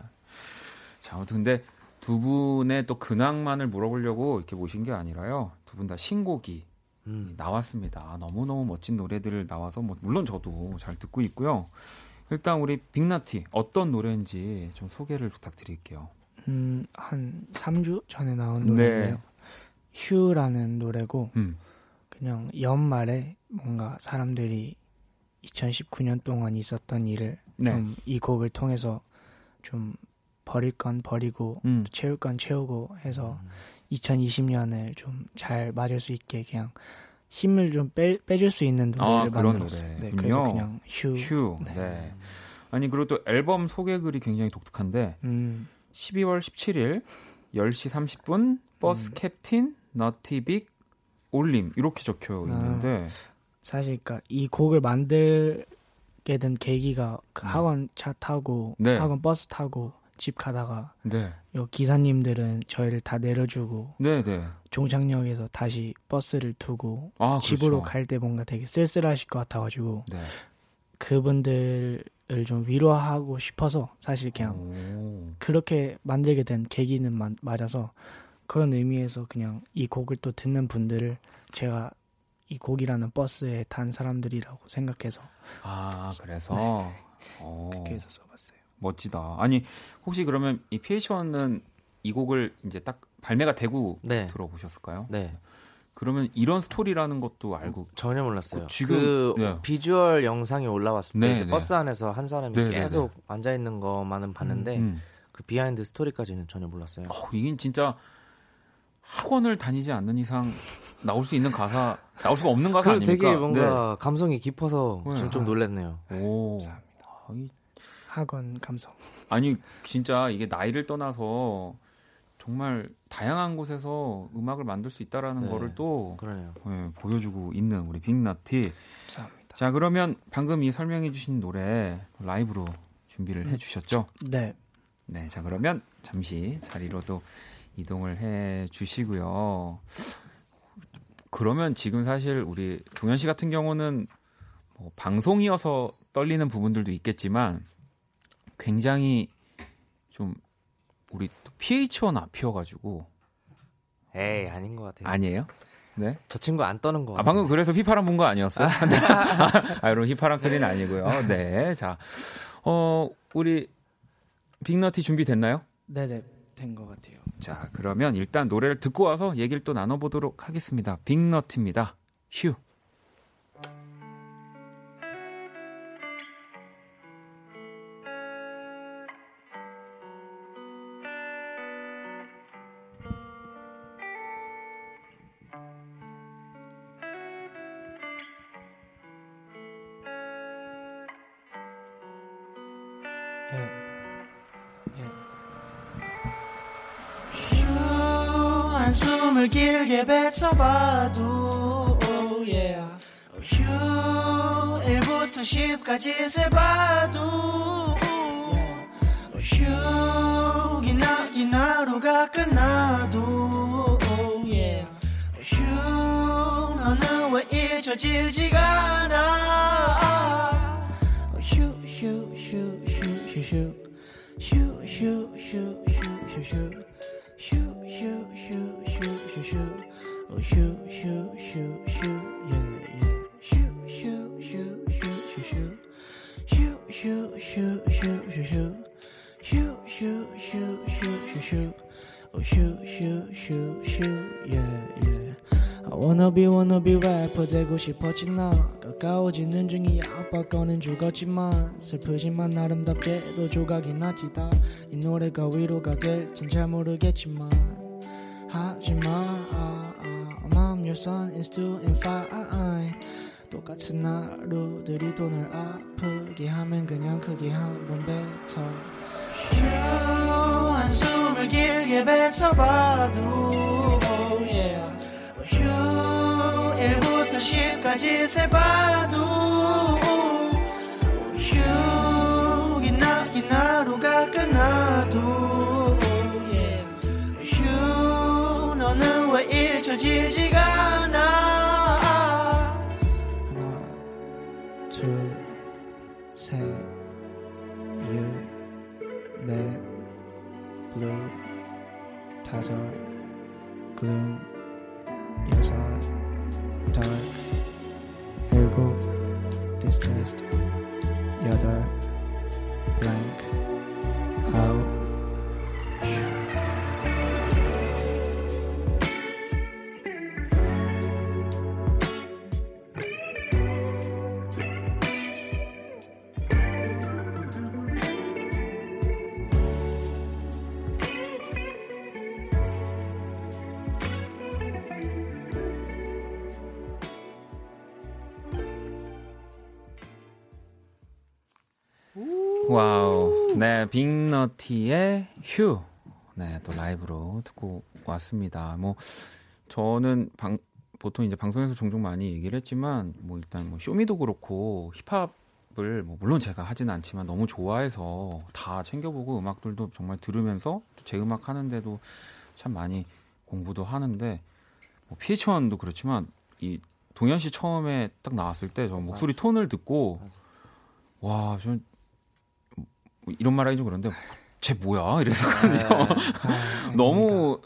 자, 아무튼 근데 두 분의 또 근황만을 물어보려고 이렇게 모신 게 아니라요. 두 분 다 신곡이 음. 나왔습니다. 너무너무 멋진 노래들 나와서 뭐 물론 저도 잘 듣고 있고요. 일단 우리 빅나티 어떤 노래인지 좀 소개를 부탁드릴게요. 음, 한 3주 전에 나온 네. 노래인데요. 휴라는 노래고 음. 그냥 연말에 뭔가 사람들이 2019년 동안 있었던 일을 네. 좀이 곡을 통해서 좀 버릴 건 버리고 음. 채울 건 채우고 해서 2020년을 좀 잘 맞을 수 있게 그냥 힘을 좀 빼, 빼줄 수 있는 노래를 아, 그런 만들었어요. 네. 그래서 그냥 휴. 휴. 네. 네. 아니 그리고 또 앨범 소개글이 굉장히 독특한데 음, 12월 17일 10시 30분 버스 음. 캡틴 너티빅 올림 이렇게 적혀 아. 있는데 사실 그러니까 이 곡을 만들게 된 계기가 그 네. 학원 차 타고 네. 학원 버스 타고 집 가다가 네. 요 기사님들은 저희를 다 내려주고 네, 네. 종착역에서 다시 버스를 두고 아, 집으로 그렇죠. 갈때 뭔가 되게 쓸쓸하실 것 같아가지고 네. 그분들을 좀 위로하고 싶어서 사실 그냥 오. 그렇게 만들게 된 계기는 마- 맞아서 그런 의미에서 그냥 이 곡을 또 듣는 분들을 제가 이 곡이라는 버스에 탄 사람들이라고 생각해서 아, 그래서 어, 네. 그렇게 해서 써봤어요. 멋지다. 아니, 혹시 그러면 이 PH1은 이 곡을 이제 딱 발매가 되고 네. 들어보셨을까요? 네. 그러면 이런 스토리라는 것도 알고 전혀 몰랐어요. 그 지금- 그 네. 비주얼 영상이 올라왔을 때 네, 네. 버스 안에서 한 사람이 네, 네, 계속 앉아 있는 것만은 봤는데 음. 그 비하인드 스토리까지는 전혀 몰랐어요. 어, 이게 진짜 학원을 다니지 않는 이상 나올 수 있는 가사, 나올 수가 없는 가사 그 아닙니까? 되게 뭔가 감성이 깊어서 네. 좀, 좀 놀랐네요. 네. 오. 감사합니다. 아, 이- 학원 감성. 아니 진짜 이게 나이를 떠나서 정말 다양한 곳에서 음악을 만들 수 있다라는 네. 거를 또 그러네요. 예, 보여주고 있는 우리 빅나티. 감사합니다. 자 그러면 방금 이 설명해주신 노래 라이브로 준비를 해주셨죠? 네. 네, 자 그러면 잠시 자리로도 이동을 해 주시고요. 그러면 지금 사실 우리 동현 씨 같은 경우는 뭐 방송이어서 떨리는 부분들도 있겠지만 굉장히 좀 우리 또 PH1 앞이어가지고 에이 아닌 것 같아요. 아니에요? 네. 저 친구 안 떠는 거. 아 방금 그래서 휘파람 분거 아니었어요? 아 [LAUGHS] 여러분 휘파람 소리는 아니고요. 네, 자, 어 우리 빅너티 준비됐나요? 네네. 된 것 같아요. 자, 그러면 일단 노래를 듣고 와서 얘기를 또 나눠보도록 하겠습니다. 빅너트입니다. 휴. 뱉어봐도 oh yeah. 휴 1부터 10까지 세봐도 휴 기나긴 하루가 끝나도 oh yeah. 휴 너는 왜 잊혀지지가 않아 wannabe wannabe 래퍼 되고 싶었지 나? 가까워지는 중이야. 아빠 거는 죽었지만 슬프지만 아름답게도 조각이 나지 다이 노래가 위로가 될진 잘 모르겠지만 하지마. 아, 아, Mom your son is doing fine. 똑같은 하루들이 돈을 아프게 하면 그냥 크게 한번 뱉어. 휴 한숨을 길게 뱉어봐도 oh yeah. 휴 1부터 10까지 세봐도 빅너티의 휴. 네, 또 라이브로 듣고 왔습니다. 뭐, 저는 방, 보통 이제 방송에서 종종 많이 얘기를 했지만, 뭐, 일단 뭐, 쇼미도 그렇고, 힙합을, 뭐, 물론 제가 하지는 않지만 너무 좋아해서 다 챙겨보고 음악들도 정말 들으면서 또제 음악 하는데도 참 많이 공부도 하는데, 뭐, PH1도 그렇지만, 이 동현 씨 처음에 딱 나왔을 때 저 목소리 톤을 듣고, 와, 저는 뭐 이런 말 하기 좀 그런데 쟤 뭐야 이랬었거든요. 아, [LAUGHS] 너무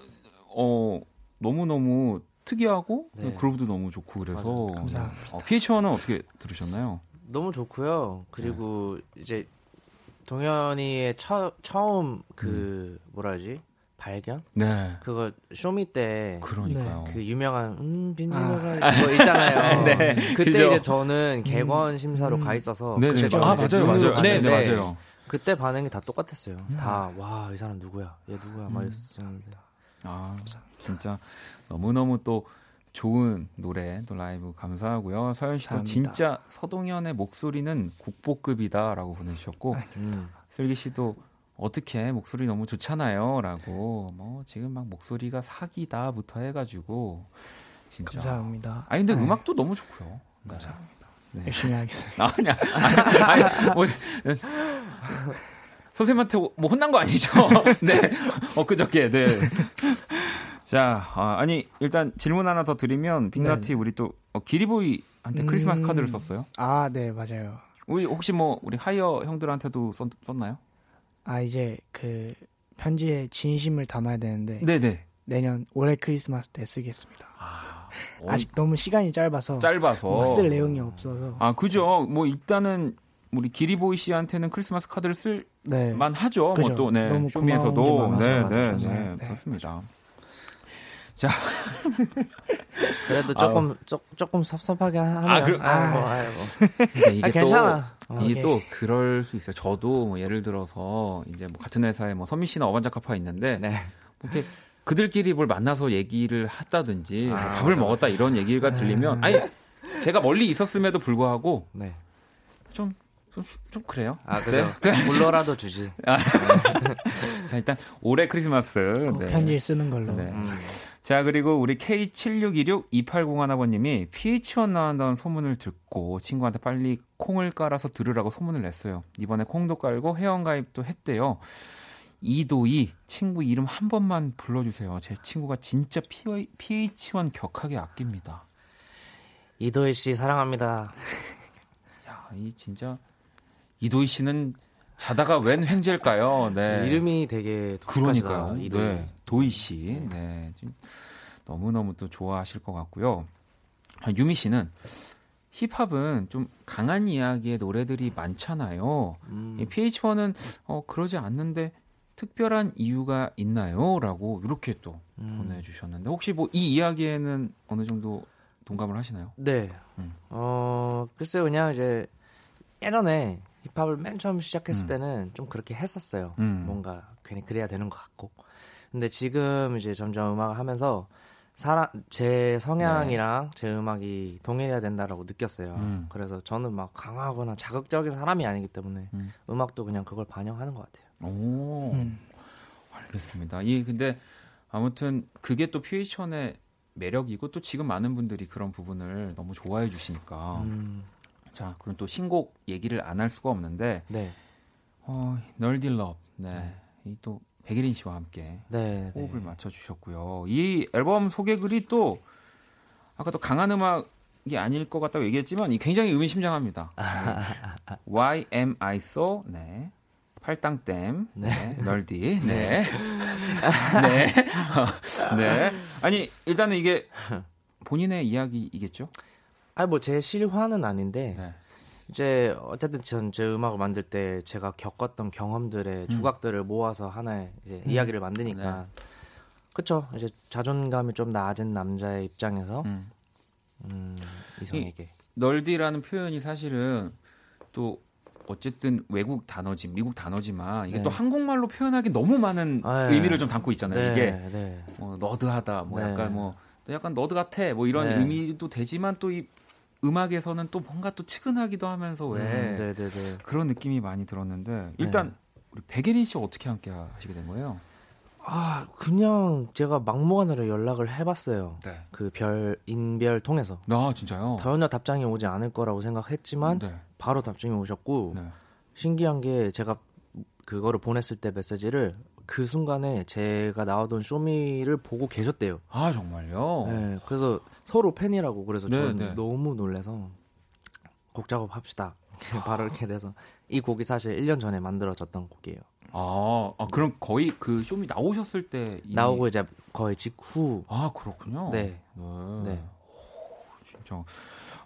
어 너무 너무 특이하고 네. 그루브도 너무 좋고 그래서 맞아요. 감사합니다. 어, PH1은 어떻게 들으셨나요? 너무 좋고요. 그리고 이제 동현이의 처, 처음 그 뭐라 하지 발견 네, 그거 쇼미 때 그러니까요. 그 유명한 음 빈지노가 아. 그거 있잖아요. [LAUGHS] 네, 그때 그죠. 이제 저는 개관 심사로 음. 가 있어서 네네. 그때 아 이제 맞아요, 맞아요. 눈으로 네, 네 맞아요. 그때 반응이 다 똑같았어요. 다와 이 사람 누구야? 얘 누구야? 음. 막 이랬었는데 아 진짜 너무 너무 또 좋은 노래 또 라이브 감사하고요. 서현 씨도. 진짜 서동현의 목소리는 국보급이다라고 보내주셨고 음. 슬기 씨도 어떻게 목소리 너무 좋잖아요라고 뭐 지금 막 목소리가 사기다부터 해가지고 진짜 감사합니다. 아니 근데 네, 음악도 너무 좋고요. 네. 감사합니다. 네. 열심히 하겠습니다. [LAUGHS] 아, 그냥 아니, 아니, 뭐, [LAUGHS] 선생님한테 뭐 혼난 거 아니죠? [LAUGHS] 네. 엊그저께, 네. 자, 아, 아니, 일단 질문 하나 더 드리면, 빅나티 우리 또, 어, 기리보이한테 크리스마스 음. 카드를 썼어요? 아, 네, 맞아요. 우리 혹시 뭐, 우리 하이어 형들한테도 썼, 썼나요? 아, 이제 그 편지에 진심을 담아야 되는데 네네. 내년 올해 크리스마스 때 쓰겠습니다. 아, 아직 너무 시간이 짧아서 짧아서. 뭐쓸 내용이 없어서 아, 그죠. 뭐, 일단은, 우리 기리보이 씨한테는 크리스마스 카드를 쓸만 네. 하죠. 그죠. 뭐 또, 네. 쇼미에서도. 네, 네. 네, 네. 그렇습니다. [LAUGHS] 그래도 조금 조, 조금 섭섭하게 하면 아, 그- 아이고 아이고 근데 이게 아, 괜찮아. 또 어, 이게 오케이. 또 그럴 수 있어요. 저도 뭐 예를 들어서 이제 뭐 같은 회사에 뭐 선미 씨나 어반자카파 있는데 네. 뭐 이렇게 그들끼리 뭘 만나서 얘기를 했다든지 뭐 아, 밥을 맞아, 먹었다 이런 얘기가 들리면 아니 제가 멀리 있었음에도 불구하고 네. 좀 좀, 좀 그래요. 아 그죠. 네. 물러라도 주지. [LAUGHS] 자 일단 올해 크리스마스 꼭 네. 편지를 쓰는 걸로. 네. 음. 자, 그리고 우리 K76262801아버님이 PH1 나온다는 소문을 듣고 친구한테 빨리 콩을 깔아서 들으라고 소문을 냈어요. 이번에 콩도 깔고 회원가입도 했대요. 이도희 친구 이름 한 번만 불러주세요. 제 친구가 진짜 PH1 격하게 아낍니다. 이도희 씨 사랑합니다. [LAUGHS] 야, 이 진짜 이도희 씨는 자다가 웬 횡재일까요? 네. 이름이 되게 그러니까요. 독특하시다, 이도희. 네. 도희 씨. 네. 지금 너무너무 또 좋아하실 것 같고요. 아, 유미 씨는 힙합은 좀 강한 이야기의 노래들이 많잖아요. 음. 이 PH1은 어, 그러지 않는데 특별한 이유가 있나요? 라고 이렇게 또 음. 보내주셨는데 혹시 뭐 이 이야기에는 어느 정도 동감을 하시나요? 네. 음. 어, 글쎄요, 그냥 이제 예전에 힙합을 맨 처음 시작했을 음. 때는 좀 그렇게 했었어요. 음. 뭔가 괜히 그래야 되는 것 같고. 근데 지금 이제 점점 음악을 하면서 사람 제 성향이랑 제 음악이 동일해야 된다라고 느꼈어요. 음. 그래서 저는 막 강하거나 자극적인 사람이 아니기 때문에 음. 음. 악도 그냥 그걸 반영하는 것 같아요. 오, 음. 알겠습니다. 이 근데 아무튼 그게 또 PH1의 매력이고 또 지금 많은 분들이 그런 부분을 너무 좋아해 주시니까. 음, 자, 그럼 또 신곡 얘기를 안 할 수가 없는데 네, 어, 널딜럽. 네. 네. 이또 백예린 씨와 함께 네, 호흡을 네. 맞춰 주셨고요. 이 앨범 소개 글이 또 아까 또 강한 음악이 아닐 것 같다고 얘기했지만 이 굉장히 의미심장합니다. 네. Why am I so? 네. 팔당댐, 네, 널디, [LAUGHS] 네, 네, 어, 네. 아니 일단은 이게 본인의 이야기이겠죠? 아니 뭐 제 실화는 아닌데 네. 이제 어쨌든 전 제 음악을 만들 때 제가 겪었던 경험들의 음. 주각들을 모아서 하나의 이제 이야기를 만드니까 그쵸 이제 자존감이 좀 낮은 남자의 입장에서 음. 음, 이성에게 널디라는 표현이 사실은 또 어쨌든 외국 단어지 미국 단어지만 이게 네. 또 한국말로 표현하기 너무 많은 아, 네. 의미를 좀 담고 있잖아요. 네, 이게 네. 뭐 너드하다, 뭐 네. 약간 뭐또 약간 너드 같아, 뭐 이런 네. 의미도 되지만 또 이 음악에서는 또 뭔가 또 치근하기도 하면서 왜 음, 네, 네, 네. 그런 느낌이 많이 들었는데 일단 우리 백예린 씨 어떻게 함께 하시게 된 거예요? 아 그냥 제가 막무가내로 연락을 해봤어요. 네. 그별 인별 통해서 아 진짜요? 전혀 답장이 오지 않을 거라고 생각했지만 네. 바로 답장이 오셨고 네. 신기한 게 제가 그거를 보냈을 때 메시지를 그 순간에 제가 나오던 쇼미를 보고 계셨대요. 아 정말요? 네, 그래서 서로 팬이라고 그래서 네, 저는 네. 너무 놀래서 곡 작업합시다. 바로 이렇게 돼서 이 곡이 사실 1년 전에 만들어졌던 곡이에요. 아, 아 그럼 거의 그 쇼미 나오셨을 때 이미- 나오고 이제 거의 직후 아 그렇군요. 네. 네. 네. 진짜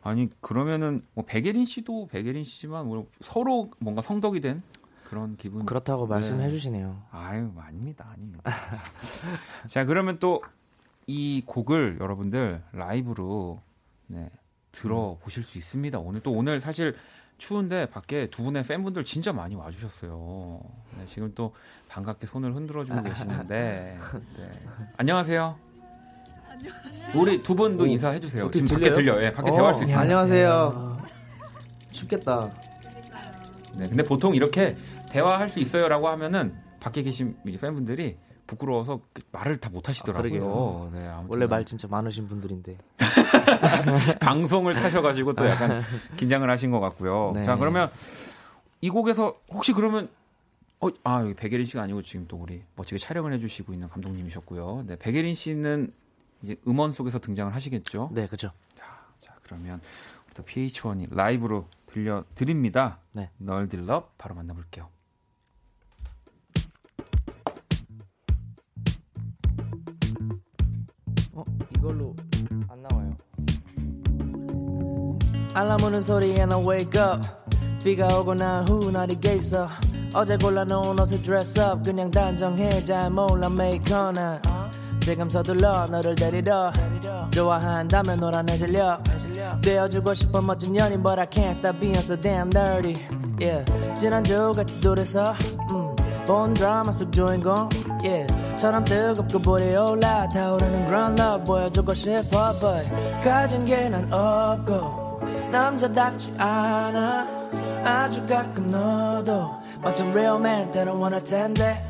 아니 그러면은 뭐 백예린 씨도 백예린 씨지만 뭐 서로 뭔가 성덕이 된 그런 기분. 그렇다고 말씀해 네. 주시네요. 아유 아닙니다 아닙니다. [LAUGHS] 자, 자 그러면 또 이 곡을 여러분들 라이브로 네, 들어 보실 수 있습니다. 오늘 또 오늘 사실 추운데 밖에 두 분의 팬분들 진짜 많이 와주셨어요. 네, 지금 또 반갑게 손을 흔들어주고 계시는데 [LAUGHS] 네. 안녕하세요. 우리 두 분도 인사해 주세요. 지금 밖에 들려요? 들려. 예, 밖에 대화할 수 있어요. 안녕하세요. 춥겠다. 네, 근데 보통 이렇게 대화할 수 있어요라고 하면은 밖에 계신 이 팬분들이 부끄러워서 말을 다 못 하시더라고요. 그러게요. 네, 원래 말 진짜 많으신 분들인데. [LAUGHS] 방송을 타셔가지고 또 약간 긴장을 하신 것 같고요. 네. 자, 그러면 이 곡에서 혹시 그러면 어, 아, 여기 백예린 씨가 아니고 지금 또 우리 멋지게 촬영을 해주시고 있는 감독님이셨고요. 네, 백예린 씨는 이제 음원 속에서 등장을 하시겠죠. 네, 그죠. 자, 그러면 우리 또 PH1이 라이브로 들려 드립니다. 네. 널 딜러 바로 만나볼게요. 어, 이걸로 안 나와요. 알람 우는 소리에 나 wake up. 비가 오고 난 후 날이 있어. 어제 골라놓은 옷에 dress up. 그냥 단정해 잘 몰라 메이커나 지금 서둘러 너를 데리러. 좋아한다면 노란해질려 되어주고 싶어 멋진 연인 But I can't stop being so damn dirty. Yeah. 지난주 같이 둘이서 음, 본 드라마 속 주인공 yeah. 처럼 뜨겁고 불이 올라 타오르는 그런 love 보여주고 싶어 But 가진 게 난 없고 남자답지 않아. 아주 가끔 너도 멋진 real man 때론 원할 텐데.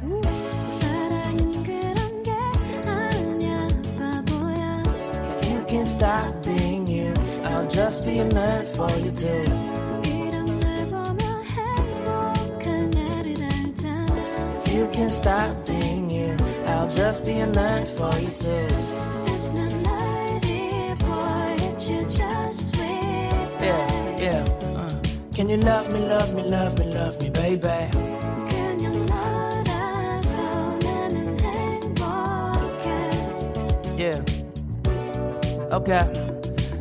사랑은 그런 게 아니야 바보야. If you can stop being you I'll just be a nerd for you too stopping you. I'll just be a nerd for you too. It's not nerdy, boy. you just sweet. Yeah, yeah. Uh. Can you love me, love me, love me, love me, baby? Can you Yeah. Okay.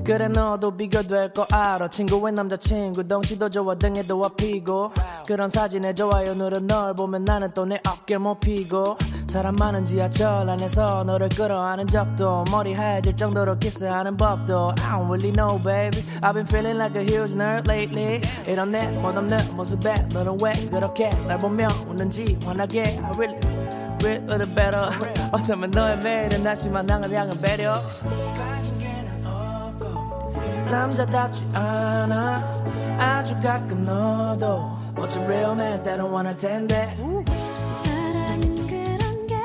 그래 너도 비교될 거 알아. 친구의 남자친구 덩치도 좋아 등에도 앞히고. 그런 사진에 좋아요 누른 널 보면 나는 또 내 어깨 못 피고. 사람 많은 지하철 안에서 너를 끌어안은 적도. 머리 하얘질 정도로 키스하는 법도. I don't really know baby. I've been feeling like a huge nerd lately. 이런 내 멋없는 모습에 너는 왜 그렇게 날 보며 웃는지 환하게. I really real little better. 어쩌면 너의 매일은 날씨만 향한 배려 게는 없고 남자답지 않아 아주 가끔 너도 멋진 real man 때론 원할 텐데 사랑은 그런 게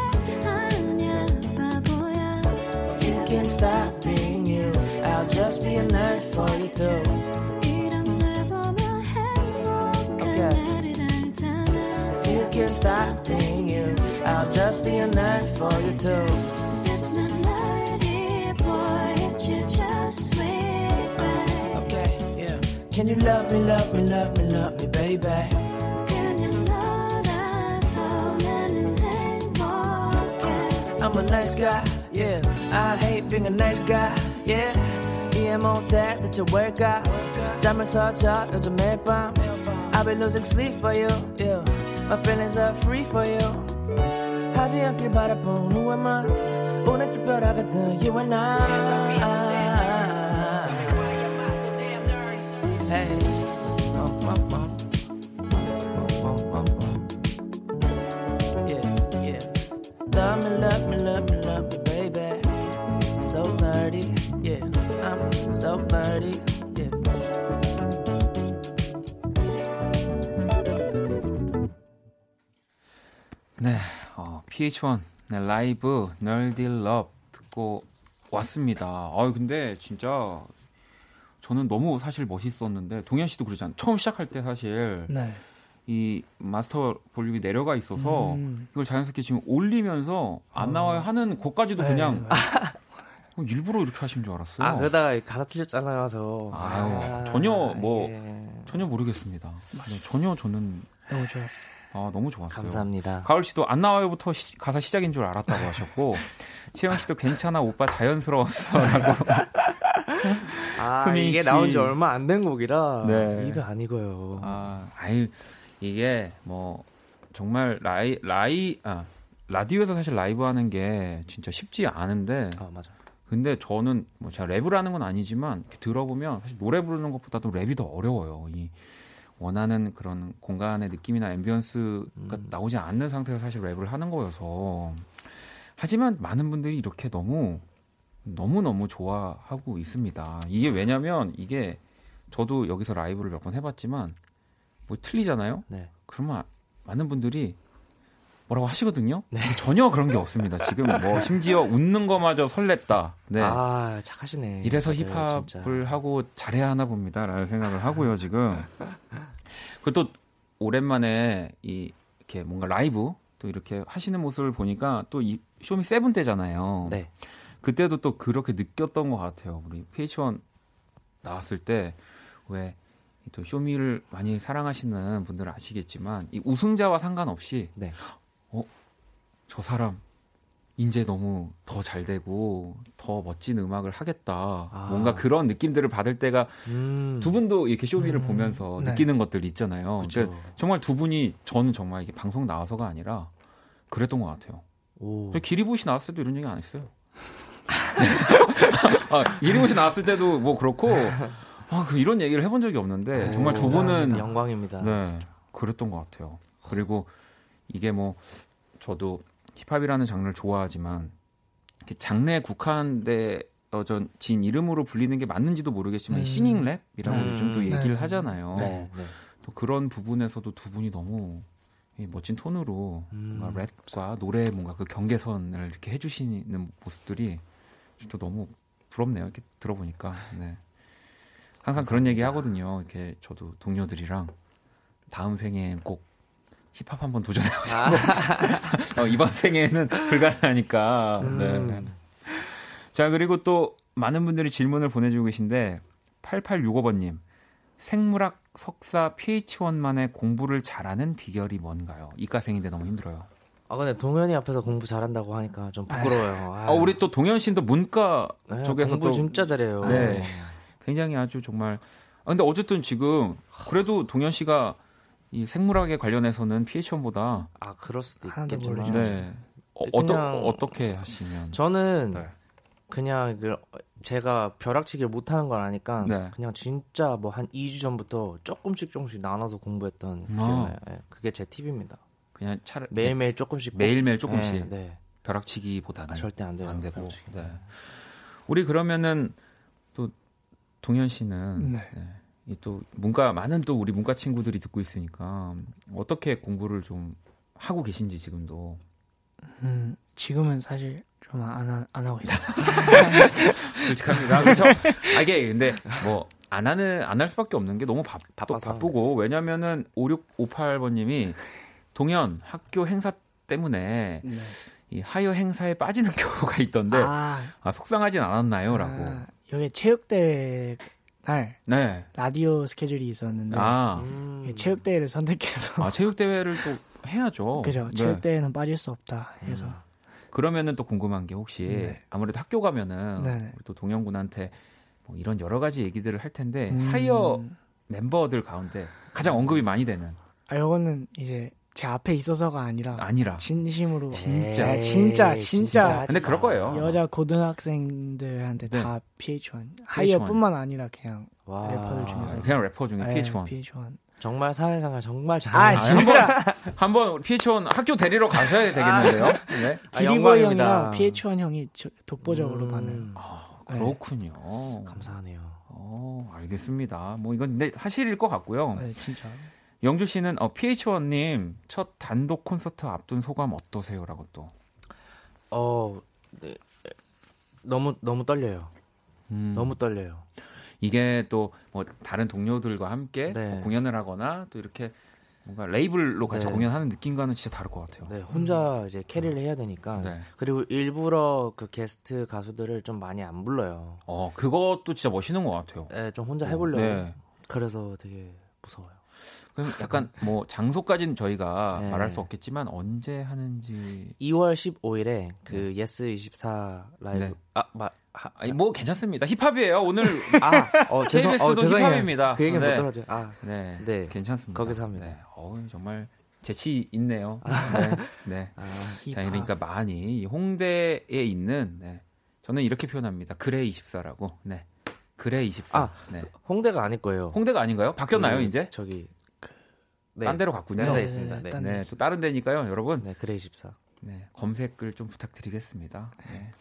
아니야 바보야 You can stop being you I'll just be a nerd for you too 이런 날 보며 행복한 Okay. 나를 알잖아 You can stop being you I'll just be a nerd for you too Can you love me, love me, love me, love me, baby 그냥 너라서 나는 행복해 I'm a nice guy, yeah. I hate being a nice guy, yeah. 이해 못해 대체 왜일까? 잠을 설쳐 요즘 매일 밤. I've been losing sleep for you, yeah. My feelings are free for you. 하지 않길 바라본 Who am I? 오늘 특별하거든 You and I. Hey. Um, um, um. Um, um, um. Yeah, yeah. Love me, love me, love me, love me, baby. So nerdy, yeah. I'm so nerdy, yeah. 네, 어, PH1 네, 라이브 널딜 럽 듣고 왔습니다. 아 근데 진짜 저는 너무 사실 멋있었는데 동현 씨도 그러지 않 처음 시작할 때 사실 네. 이 마스터 볼륨이 내려가 있어서 음. 이걸 자연스럽게 지금 올리면서 안 나와요 하는 곡까지도 네, 그냥 네. [LAUGHS] 어, 일부러 이렇게 하신 줄 알았어요. 아 그러다가 가사 틀렸잖아요. 저. 아유, 전혀 뭐- 예. 전혀 모르겠습니다. 네, 전혀 저는 너무 좋았어. 아, 너무 좋았어요. 감사합니다. 가을 씨도 안 나와요부터 시- 가사 시작인 줄 알았다고 하셨고 [LAUGHS] 채영 씨도 괜찮아 오빠 자연스러웠어라고 [LAUGHS] 아 이게 씨. 나온 지 얼마 안 된 곡이라 네. 이거 아니고요. 아, 아유 이게 뭐 정말 라이 라이 아 라디오에서 사실 라이브 하는 게 진짜 쉽지 않은데 아 맞아. 근데 저는 뭐 제가 랩을 하는 건 아니지만 들어보면 사실 노래 부르는 것보다도 랩이 더 어려워요. 이 원하는 그런 공간의 느낌이나 ambience가 나오지 않는 상태에서 사실 랩을 하는 거여서 하지만 많은 분들이 이렇게 너무 너무 너무 좋아하고 있습니다. 이게 왜냐면 이게 저도 여기서 라이브를 몇 번 해봤지만 뭐 틀리잖아요. 네. 그러면 많은 분들이 뭐라고 하시거든요. 근데 [LAUGHS] 전혀 그런 게 없습니다. 지금 뭐 심지어 웃는 거마저 설렜다. 네. 아 착하시네. 이래서 다들 진짜. 힙합을 하고 잘해야 하나 봅니다라는 생각을 하고요 지금. 그또 오랜만에 이 이렇게 뭔가 라이브 또 이렇게 하시는 모습을 보니까 또 이 쇼미 seven 때잖아요. 네. 그때도 또 그렇게 느꼈던 것 같아요. 우리 PH1 나왔을 때 왜 또 쇼미를 많이 사랑하시는 분들은 아시겠지만 이 우승자와 상관없이 네. 어, 저 사람 이제 너무 더 잘 되고 더 멋진 음악을 하겠다. 아. 뭔가 그런 느낌들을 받을 때가 음. 두 분도 이렇게 쇼미를 음, 보면서 네. 느끼는 것들 있잖아요. 그쵸. 근데 정말 두 분이 저는 정말 이게 방송 나와서가 아니라 그랬던 것 같아요. 기리보이 씨 나왔을 때도 이런 얘기 안 했어요. 아, 기리보이 씨 나왔을 때도 뭐 그렇고 아, 그 이런 얘기를 해본 적이 없는데 정말 두 분은 영광입니다. 네, 그랬던 것 같아요. 그리고 이게 뭐 저도 힙합이라는 장르를 좋아하지만 장르에 국한되어진 이름으로 불리는 게 맞는지도 모르겠지만 음. singing 랩이라고 음. 요즘 또 얘기를 네. 하잖아요. 네. 네. 또 그런 부분에서도 두 분이 너무 이 멋진 톤으로 음. 뭔가 랩과 노래의 뭔가 그 경계선을 이렇게 해주시는 모습들이 또 너무 부럽네요. 이렇게 들어보니까. 네. 항상 그런 얘기 하거든요. 이렇게 저도 동료들이랑 다음 생엔 꼭 힙합 한번 도전해보자고. 아. [LAUGHS] 어, 이번 생에는 불가능하니까. 네. 음. 자, 그리고 또 많은 분들이 질문을 보내주고 계신데 8865번님 생물학 석사 PH1만의 공부를 잘하는 비결이 뭔가요? 이과생인데 너무 힘들어요. 아 근데 동현이 앞에서 공부 잘한다고 하니까 좀 부끄러워요. 아, 아, 우리 또 동현 씨도 문과 네, 쪽에서 공부 또 진짜 잘해요. 네. 굉장히 아주 정말. 아, 근데 어쨌든 지금 그래도 동현 씨가 이 생물학에 관련해서는 PH1보다 아 그럴 수도 모르죠. 네. 어, 그냥- 어떠, 어떻게 하시면 저는 네. 그냥 그 제가 벼락치기를 못하는 걸 아니까 네. 그냥 진짜 뭐 한 2주 전부터 조금씩 조금씩 나눠서 공부했던 기억이 아. 나요. 예, 그게 제 팁입니다. 그냥 차라리 매일매일 조금씩 꼭- 매일매일 조금씩 네, 네. 벼락치기보다는 아, 절대 안 돼요. 안 되고. 네. 우리 그러면은 또 동현 씨는 네. 네. 이또 문과 많은 또 우리 문과 친구들이 듣고 있으니까 어떻게 공부를 좀 하고 계신지 지금도 음, 지금은 사실 좀안안 하고 있어요. [LAUGHS] 솔직합니다. 그렇죠. 아, 이게 근데 뭐 안 하는 안 할 수밖에 없는 게 너무 바, 또 바빠서. 바쁘고 왜냐면은 5658번 님이 동현 학교 행사 때문에 네. 이 하여 행사에 빠지는 [LAUGHS] 경우가 있던데 아, 아, 속상하진 않았나요?라고. 아, 여기 체육대회 날 네. 라디오 스케줄이 있었는데 아, 음. 이 체육대회를 선택해서 아 체육 대회를 또 해야죠. [LAUGHS] 그죠 네. 체육대회는 빠질 수 없다 해서 음. 그러면은 또 궁금한 게 혹시 네. 아무래도 학교 가면은 네. 또 동현 군한테 뭐 이런 여러 가지 얘기들을 할 텐데 음, 하이어 멤버들 가운데 가장 언급이 많이 되는 아 요거는 이제 제 앞에 있어서가 아니라 아니라 진심으로 진짜. 네, 진짜 에이, 진짜 근데 그럴 거예요. 여자 고등학생들한테 네. 다 PH1 하이어뿐만 아니라 그냥 와. 래퍼들 아, 중에서 그냥 래퍼 중에 네, PH1 PH1 정말 사회생활 정말 잘. 아 아, 진짜 한번 PH1 학교 데리러 가셔야 되겠는데요. 네. 아, 기리보이 영광입니다. 형이랑 PH1 형이 저- 독보적으로 음, 많아요 아, 네. 그렇군요. 감사하네요. 어, 알겠습니다. 뭐 이건 근데 사실일 것 같고요. 네 진짜 영주 씨는 어, PH1님 첫 단독 콘서트 앞둔 소감 어떠세요 라고 또. 어, 네. 너무 너무 떨려요. 음, 너무 떨려요. 이게 또 뭐 다른 동료들과 함께 네. 뭐 공연을 하거나 또 이렇게 뭔가 레이블로 같이 네. 공연하는 느낌과는 진짜 다를 것 같아요. 네, 혼자 이제 carry를 해야 되니까. 네. 그리고 일부러 그 게스트 가수들을 좀 많이 안 불러요. 어, 그것도 진짜 멋있는 것 같아요. 네, 좀 혼자 해보려고. 네. 그래서 되게 무서워요. 그럼 약간 뭐 장소까지는 저희가 네. 말할 수 없겠지만 언제 하는지 2월 15일에 그 예스 24 라이브. 네. 아, 마, 하, 아니 뭐 괜찮습니다. 힙합이에요. 오늘 [LAUGHS] 아, 어, [LAUGHS] 죄송, 어, KBS도 죄송해요. 힙합입니다. 그 얘기 네. 못 들었죠. 아, 네, 네. 괜찮습니다. 거기서 합니다. 네. 어우, 정말 재치 있네요. 네. 네. 아, 자, 그러니까 많이 이 홍대에 있는 네. 저는 이렇게 표현합니다. 그래 24라고. 네. 그래 24. 아, 네. 홍대가 아닐 거예요. 홍대가 아닌가요? 바뀌었나요, 그, 이제? 저기. 네. 딴 데로 갔군요. 딴데 네, 있습니다. 네, 네. 딴 네, 데또 다른 데니까요, 여러분. 네, 그래 24. 네, 검색을 좀 부탁드리겠습니다. 네.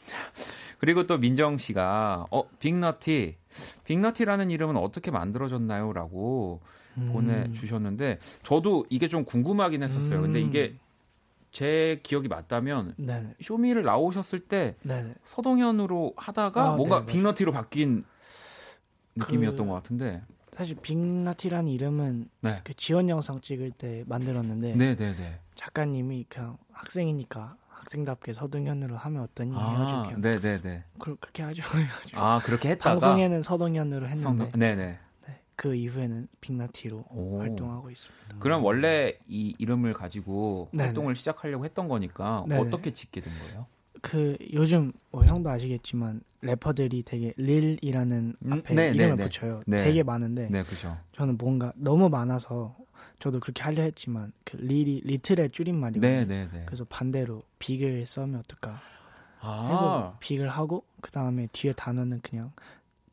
그리고 또 민정 씨가 어 빅너티 빅너티라는 이름은 어떻게 만들어졌나요?라고 음. 보내주셨는데 저도 이게 좀 궁금하긴 했었어요. 근데 음. 이게 제 기억이 맞다면 네네 쇼미를 나오셨을 때 네네 서동현으로 하다가 아, 뭔가 네, 맞아요. 빅너티로 바뀐 느낌이었던 그- 것 같은데. 사실 빅나티라는 이름은 네, 그 지원 영상 찍을 때 만들었는데 네, 네, 네. 작가님이 그냥 학생이니까 학생답게 서동현으로 하면 어떠니 아, 해가지고 그냥 네, 네, 네. 그, 그렇게 하죠 [LAUGHS] 해가지고 아 그렇게 했다가 방송에는 서동현으로 했는데 성동- 네, 네. 네, 그 이후에는 빅나티로 오. 활동하고 있습니다. 그럼 원래 이 이름을 가지고 네네. 활동을 시작하려고 했던 거니까 네네. 어떻게 짓게 된 거예요? 그 요즘 뭐 형도 아시겠지만 래퍼들이 되게 릴이라는 음, 앞에 네, 이름을 네, 네. 붙여요. 네. 되게 많은데 네, 그죠. 저는 뭔가 너무 많아서 저도 그렇게 하려 했지만 그 릴이 리틀의 줄임말이거든요. 네, 네, 네. 그래서 반대로 빅을 써면 어떨까 아, 해서 빅을 하고 그 다음에 뒤에 단어는 그냥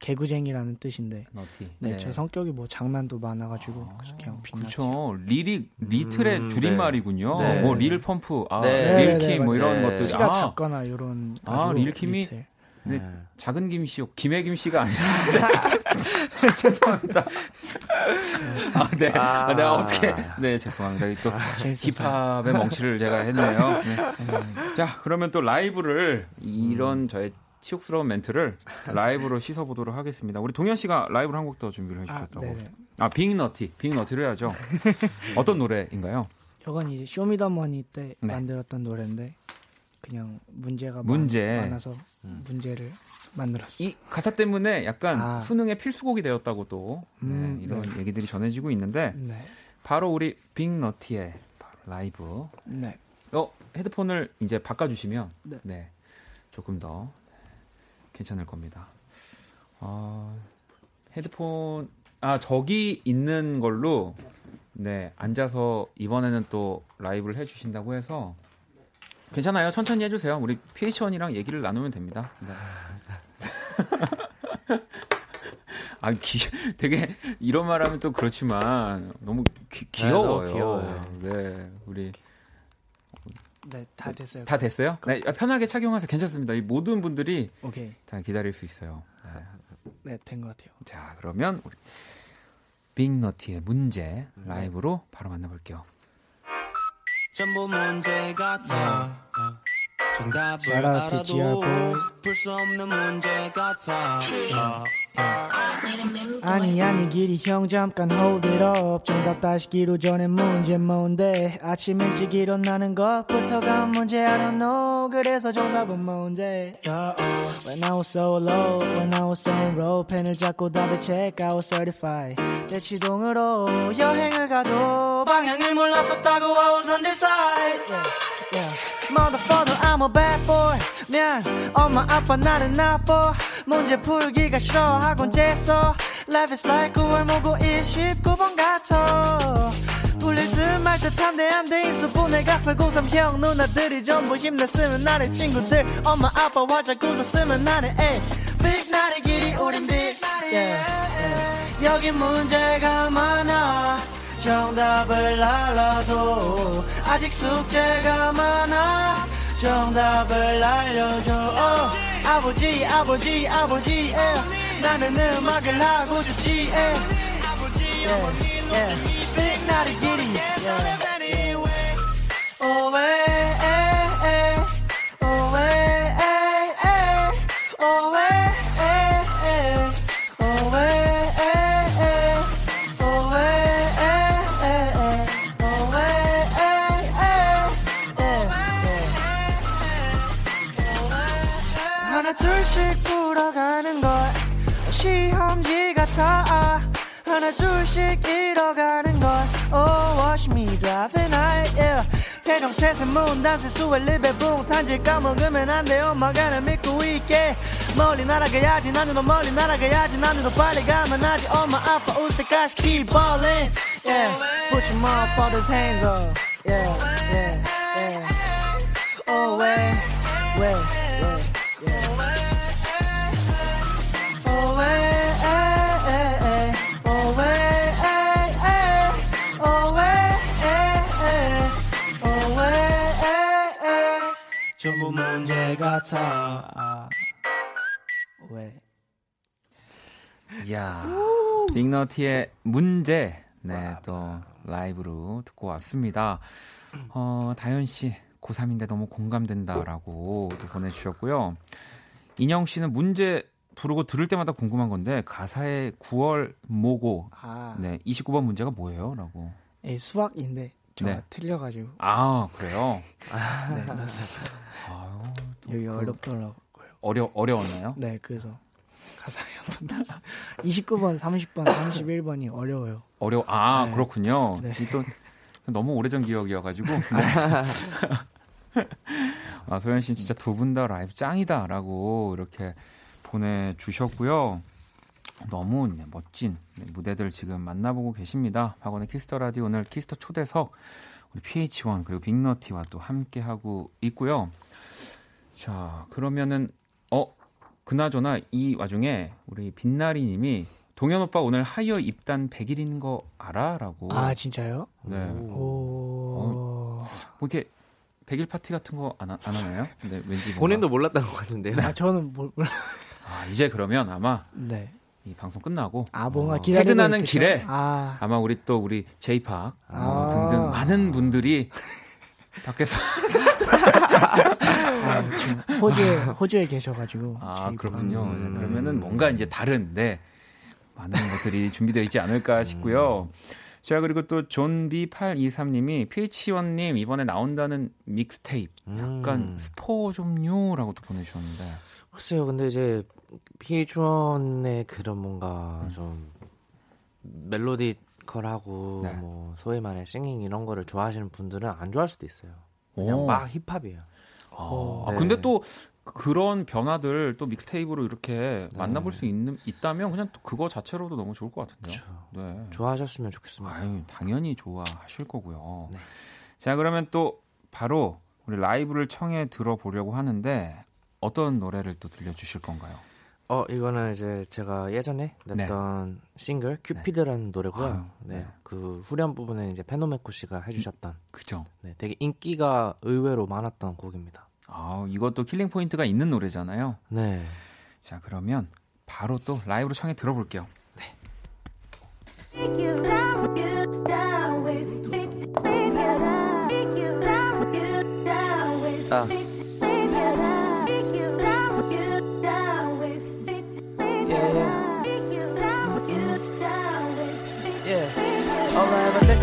개구쟁이라는 뜻인데 naughty. 네, 제 성격이 뭐 장난도 많아가지고 그래서 그냥 빅나티. 그렇죠. lil이 little의 음, 줄임말이군요. 네. 뭐 릴 펌프, 아, 네. 릴킴 뭐 이런 네. 것들이 키가 아, 작거나 이런 아, 릴킴이? little. 네. 네. 작은 김씨요. 김해 씨가 아니라. [LAUGHS] [LAUGHS] 죄송합니다. 아, 네. 아, 아. 내가 어떻게. 네, 죄송합니다. 또 재밌었어요. 힙합의 먹칠을 제가 했네요. 네. 자, 그러면 또 라이브를 이런 저의 치욕스러운 멘트를 라이브로 씻어보도록 하겠습니다. 우리 동현 씨가 라이브를 한곡 더 준비를 아, 해주셨다고. 아, 빅너티. 빅너티로 해야죠. [LAUGHS] 어떤 노래인가요? 이건 이제 쇼미더머니 때 네. 만들었던 노래인데 그냥 문제가 문제. 많, 많아서 문제를 만들었어요. 이 가사 때문에 약간 아. 수능의 필수곡이 되었다고 또 네, 음, 이런 네. 얘기들이 전해지고 있는데 네, 바로 우리 빅너티의 라이브 네. 어 헤드폰을 이제 바꿔주시면 네. 네. 조금 더 괜찮을 겁니다. 아, 헤드폰 아 저기 있는 걸로 네 앉아서 이번에는 또 라이브를 해주신다고 해서 괜찮아요. 천천히 해주세요. 우리 PH1이랑 얘기를 나누면 됩니다. 네. [LAUGHS] 아, 기, 되게 이런 말하면 또 그렇지만 너무 기, 귀여워요. 너무 귀여워요. 네, 우리 네, 다 됐어요. 다 됐어요? 네, 편하게 착용하세요. 괜찮습니다. 이 모든 분들이 오케이. 다 기다릴 수 있어요. 네. 네, 된것 같아요. 자, 그러면 우리 빅너티의 문제 라이브로 바로 만나볼게요. 전부 문제 같아 정답을 알아도 boy. 풀수 없는 문제 같아 어. 아니 아니 길이 형 잠깐 hold it up 정답 다시 기로 전에 문제 뭔데 아침 일찍 일어나는 것부터가 문제 I don't know 그래서 정답은 뭔데 yeah, uh. When I was so low When I was on road 펜을 잡고 답을 check I was certified 대치동으로 여행을 가도 방향을 몰랐었다고 I was side yeah, yeah. Motherfucker I'm a bad boy 미안 엄마 아빠 나를 나빠 문제 풀기가 싫어 학원 재서 Life is like 9월 모고 29번 같아. 풀릴 듯말 듯 한데 안돼 있어. 보내 가서 고3 형 누나들이 전부 힘냈으면 나를 친구들 엄마 아빠 활짝 웃었으면 나는 에이. Big 나리 길이 우린 big yeah, yeah. 여기 문제가 많아. 정답을 알아도 아직 숙제가 많아. 정답을 알려줘. 어, 아버지 아버지 아버지 예. 나는 음악을 하고 싶지 예. 예, 예. Big 나리 길이 예. 오, 에, 같아 하나 둘씩 잃어가는 걸 Oh watch me driving night yeah 태정태세 문 단세 수의 립에 붕 탄질 까먹으면 안돼 엄마가 날 믿고 있게 멀리 날아가야지 나는 더 멀리 날아가야지 나는 더 빨리 가면 하지 엄마 아빠 올 때까지 keep ballin' yeah put your motherfuckers hands up yeah yeah yeah oh wait wait 전부 문제 같아 아, 왜? 이야, 빅너티의 문제. 네, 또 라이브로 듣고 왔습니다. 어, 다현 씨, 고3인데 너무 공감된다라고 또 보내주셨고요. 인영 씨는 문제 부르고 들을 때마다 궁금한 건데 가사에 9월 모고 아, 네 29번 문제가 뭐예요? 라고 예, 수학인데 제가 네. 틀려가지고 아 그래요? 네, 맞습니다. 아유, 또 여기 그 어렵더라고요. 어려 어려웠나요? 네, 그래서 가사에 한번 다 29번, 30번, 31번이 어려워요. 어려 아 네. 그렇군요. 네. 이또 너무 오래전 기억이어가지고 [LAUGHS] 네. 아 소연 씨 진짜 두 분 다 라이브 짱이다라고 이렇게 보내주셨고요. 너무 네, 멋진 네, 무대들 지금 만나보고 계십니다. 박원의 Kiss the Radio 오늘 Kiss the 초대석 우리 PH1 그리고 빅너티와 또 함께 하고 있고요. 자 그러면은 어 그나저나 이 와중에 우리 빛나리님이 동현 오빠 오늘 하이어 입단 100일인 거 알아?라고. 아, 진짜요? 네. 오. 뭐 이렇게 100일 파티 같은 거 안 안 하나요? 근데 왠지 뭔가- 본인도 몰랐던 것 같은데요. 아, 저는 뭘, 뭘- 아, 이제 그러면 아마 네. 이 방송 끝나고 아, 뭔가 어, 퇴근하는 있겠죠? 길에 아, 아마 우리 또 우리 제이팍 어, 아. 등등 많은 분들이 밖에서 아, 지금 호주에, 호주에 계셔가지고. 아 저희 그렇군요. 분. 네, 그러면은 뭔가 이제 다른데 많은 것들이 준비되어 있지 않을까 싶고요. 자 그리고 또 존비823님이 PH1님 이번에 나온다는 믹스테이프 약간 음. 스포 좀요라고 또 보내주셨는데 글쎄요, 근데 이제 PH1의 그런 뭔가 음. 좀 멜로디컬하고 네. 뭐 소위 말해 싱잉 이런 거를 좋아하시는 분들은 안 좋아할 수도 있어요. 그냥 오. 막 힙합이에요. 아, 네. 근데 또 그런 변화들 또 믹스테이프로 이렇게 네. 만나볼 수 있는 있다면 그냥 또 그거 자체로도 너무 좋을 것 같은데요. 네. 좋아하셨으면 좋겠습니다. 아유, 당연히 좋아하실 거고요. 네. 자, 그러면 또 바로 우리 라이브를 청해 들어보려고 하는데 어떤 노래를 또 들려주실 건가요? 어 이거는 이제 제가 예전에 냈던 싱글 큐피드라는 노래고요. 아유, 네. 네. 그 후렴 부분에 이제 페노메코 씨가 해주셨던 그죠? 네, 되게 인기가 의외로 많았던 곡입니다. 아, 이것도 killing point가 있는 노래잖아요. 네. 자, 그러면 바로 또 라이브로 청해 들어볼게요. 아.